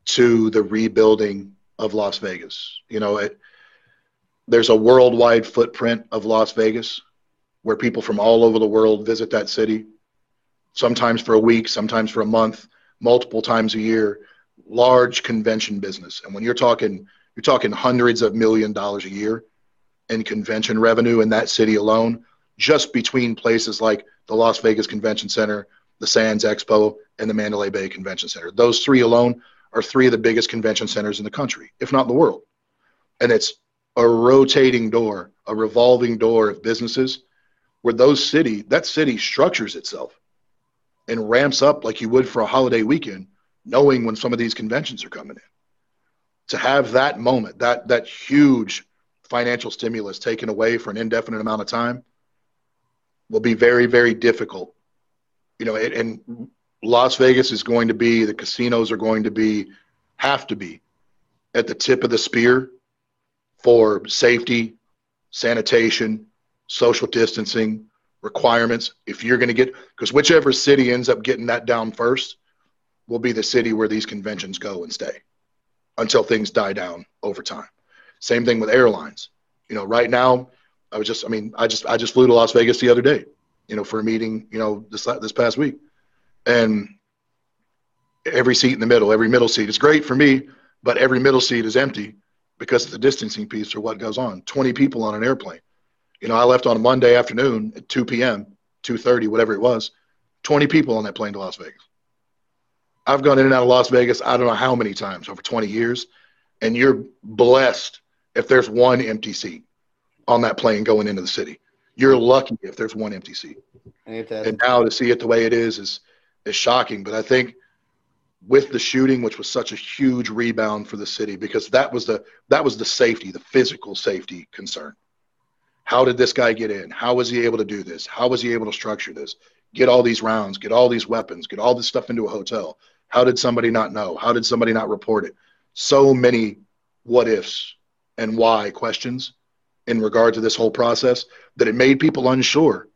to the rebuilding of Las Vegas. You know, it, there's a worldwide footprint of Las Vegas where people from all over the world visit that city, sometimes for a week, sometimes for a month, multiple times a year. Large convention business, and when you're talking, you're talking hundreds of million dollars a year in convention revenue in that city alone, just between places like the Las Vegas Convention Center, the Sands Expo, and the Mandalay Bay Convention Center. Those three alone are three of the biggest convention centers in the country, if not the world. And it's a rotating door, a revolving door of businesses where those city, that city structures itself and ramps up like you would for a holiday weekend, knowing when some of these conventions are coming in. To have that moment, that that huge financial stimulus taken away for an indefinite amount of time will be very, very difficult. You know, and Las Vegas is going to be, the casinos are going to be, have to be at the tip of the spear for safety, sanitation, social distancing requirements. If you're going to get, because whichever city ends up getting that down first will be the city where these conventions go and stay until things die down over time. Same thing with airlines. You know, right now, I was just, I mean, I just, I just flew to Las Vegas the other day, you know, for a meeting, you know, this this past week, and every seat in the middle, every middle seat is great for me, but every middle seat is empty because of the distancing piece or what goes on. 20 people on an airplane. You know, I left on a Monday afternoon at 2 p.m., 2:30, whatever it was. 20 people on that plane to Las Vegas. I've gone in and out of Las Vegas, I don't know how many times over 20 years, and you're blessed if there's one empty seat on that plane going into the city. You're lucky if there's one empty seat. And now to see it the way it is is is shocking. But I think with the shooting, which was such a huge rebound for the city, because that was the that was the safety, the physical safety concern. How did this guy get in? How was he able to do this? How was he able to structure this? Get all these rounds, get all these weapons, get all this stuff into a hotel. How did somebody not know? How did somebody not report it? So many what ifs and why questions in regard to this whole process that it made people unsure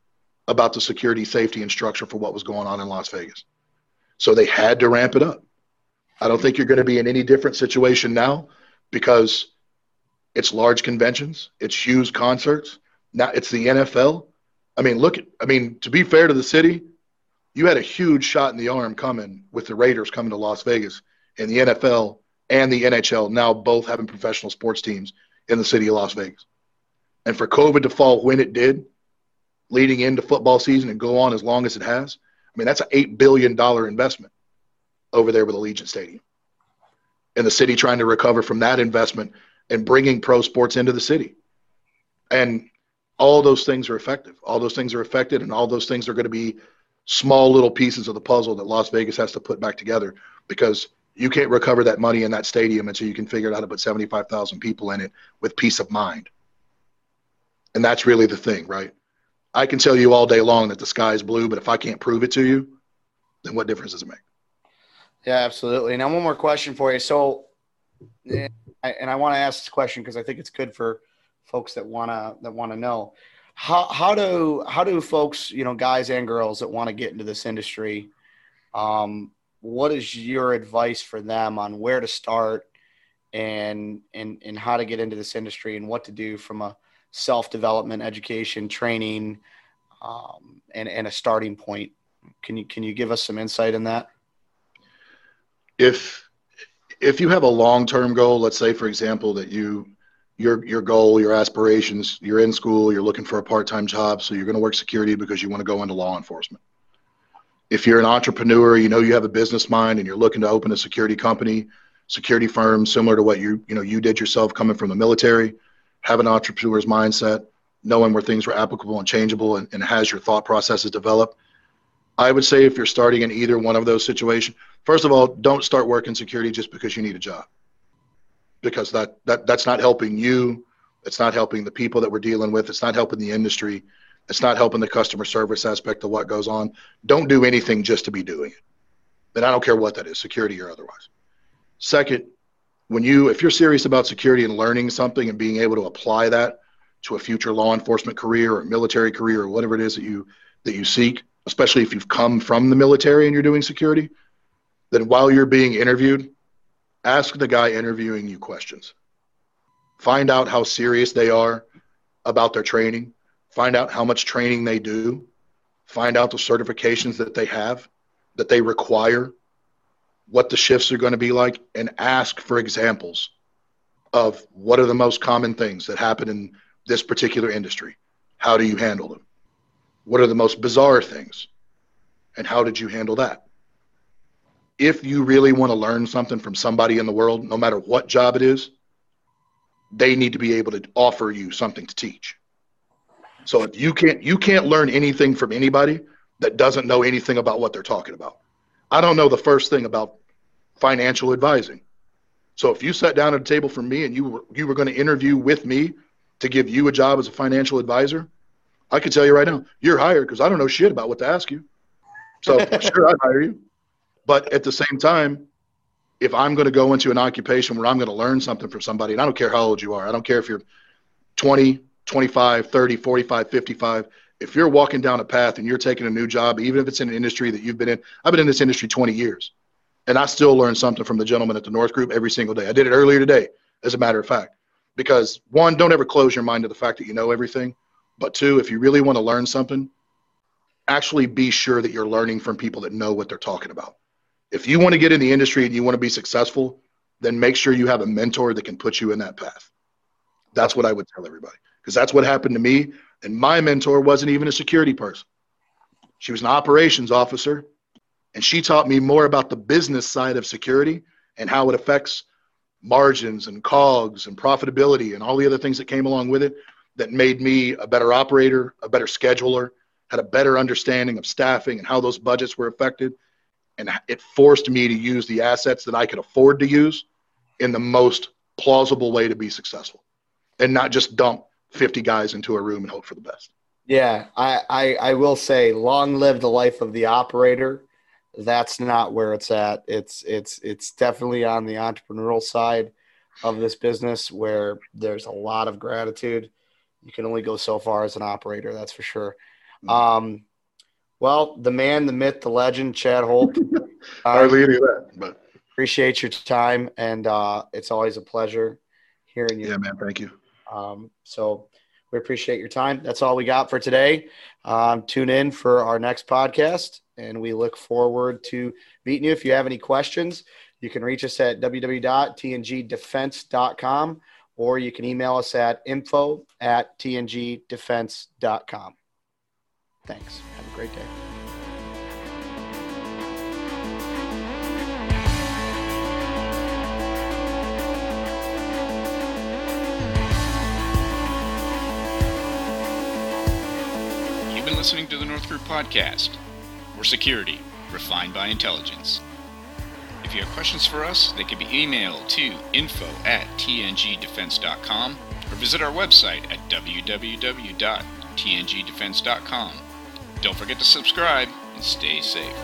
about the security, safety, and structure for what was going on in Las Vegas. So they had to ramp it up. I don't think you're going to be in any different situation now because it's large conventions, it's huge concerts. Now it's the NFL. I mean, look at, I mean, to be fair to the city, you had a huge shot in the arm coming with the Raiders coming to Las Vegas and the NFL and the NHL now both having professional sports teams in the city of Las Vegas. And for COVID to fall when it did, leading into football season and go on as long as it has, I mean, that's an $8 billion investment over there with Allegiant Stadium. And the city trying to recover from that investment and bringing pro sports into the city. And all those things are effective. All those things are affected, and all those things are going to be small little pieces of the puzzle that Las Vegas has to put back together because you can't recover that money in that stadium until you can figure out how to put 75,000 people in it with peace of mind. And that's really the thing, right? I can tell you all day long that the sky is blue, but if I can't prove it to you, then what difference does it make? Yeah, absolutely. Now, one more question for you. So, and I want to ask this question because I think it's good for folks that wanna that want to know how how do how do folks you know guys and girls that want to get into this industry um, what is your advice for them on where to start and and and how to get into this industry and what to do from a self development, education, training, um, and and a starting point? Can you can you give us some insight in that? If if you have a long term goal, let's say for example that you your your goal, your aspirations, you're in school, you're looking for a part time job, so you're going to work security because you want to go into law enforcement if you're an entrepreneur, you know you have a business mind and you're looking to open a security company, security firm similar to what you you know you did yourself coming from the military, have an entrepreneur's mindset, knowing where things were applicable and changeable, and, and has your thought processes developed. I would say if you're starting in either one of those situations, first of all, don't start working security just because you need a job, because that that that's not helping you. It's not helping the people that we're dealing with. It's not helping the industry. It's not helping the customer service aspect of what goes on. Don't do anything just to be doing it. Then I don't care what that is, security or otherwise. Second, when you if you're serious about security and learning something and being able to apply that to a future law enforcement career or military career or whatever it is that you that you seek, especially if you've come from the military and you're doing security, then while you're being interviewed, ask the guy interviewing you questions. Find out how serious they are about their training. Find out how much training they do. Find out the certifications that they have, that they require, what the shifts are going to be like, and ask for examples of what are the most common things that happen in this particular industry. How do you handle them? What are the most bizarre things? And how did you handle that? If you really want to learn something from somebody in the world, no matter what job it is, they need to be able to offer you something to teach. So if you can't you can't learn anything from anybody that doesn't know anything about what they're talking about. I don't know the first thing about financial advising. So if you sat down at a table for me and you were you were going to interview with me to give you a job as a financial advisor, I can tell you right now, you're hired because I don't know shit about what to ask you. So sure, I'd hire you. But at the same time, if I'm going to go into an occupation where I'm going to learn something from somebody, and I don't care how old you are, I don't care if you're 20, 25, 30, 45, 55. If you're walking down a path and you're taking a new job, even if it's in an industry that you've been in, I've been in this industry 20 years, and I still learn something from the gentleman at the North Group every single day. I did it earlier today, as a matter of fact, because one, don't ever close your mind to the fact that you know everything. But two, if you really want to learn something, actually be sure that you're learning from people that know what they're talking about. If you want to get in the industry and you want to be successful, then make sure you have a mentor that can put you in that path. That's what I would tell everybody because that's what happened to me. And my mentor wasn't even a security person. She was an operations officer, and she taught me more about the business side of security and how it affects margins and cogs and profitability and all the other things that came along with it that made me a better operator, a better scheduler, had a better understanding of staffing and how those budgets were affected. And it forced me to use the assets that I could afford to use in the most plausible way to be successful and not just dump 50 guys into a room and hope for the best. Yeah, I, I, I will say long live the life of the operator. That's not where it's at. It's it's it's definitely on the entrepreneurial side of this business where there's a lot of gratitude you can only go so far as an operator, that's for sure. Mm-hmm. Um, well, the man, the myth, the legend, Chad Holt. Hardly any of that, but appreciate your time, and uh, it's always a pleasure hearing you. Yeah, man. Thank you. Um, so we appreciate your time. That's all we got for today. Um, tune in for our next podcast, and we look forward to meeting you. If you have any questions, you can reach us at www.tngdefense.com or you can email us at info at tngdefense.com. Thanks. Have a great day. You've been listening to the North Group Podcast. We're security, refined by intelligence. If you have questions for us, they can be emailed to info at tngdefense.com or visit our website at www.tngdefense.com. Don't forget to subscribe and stay safe.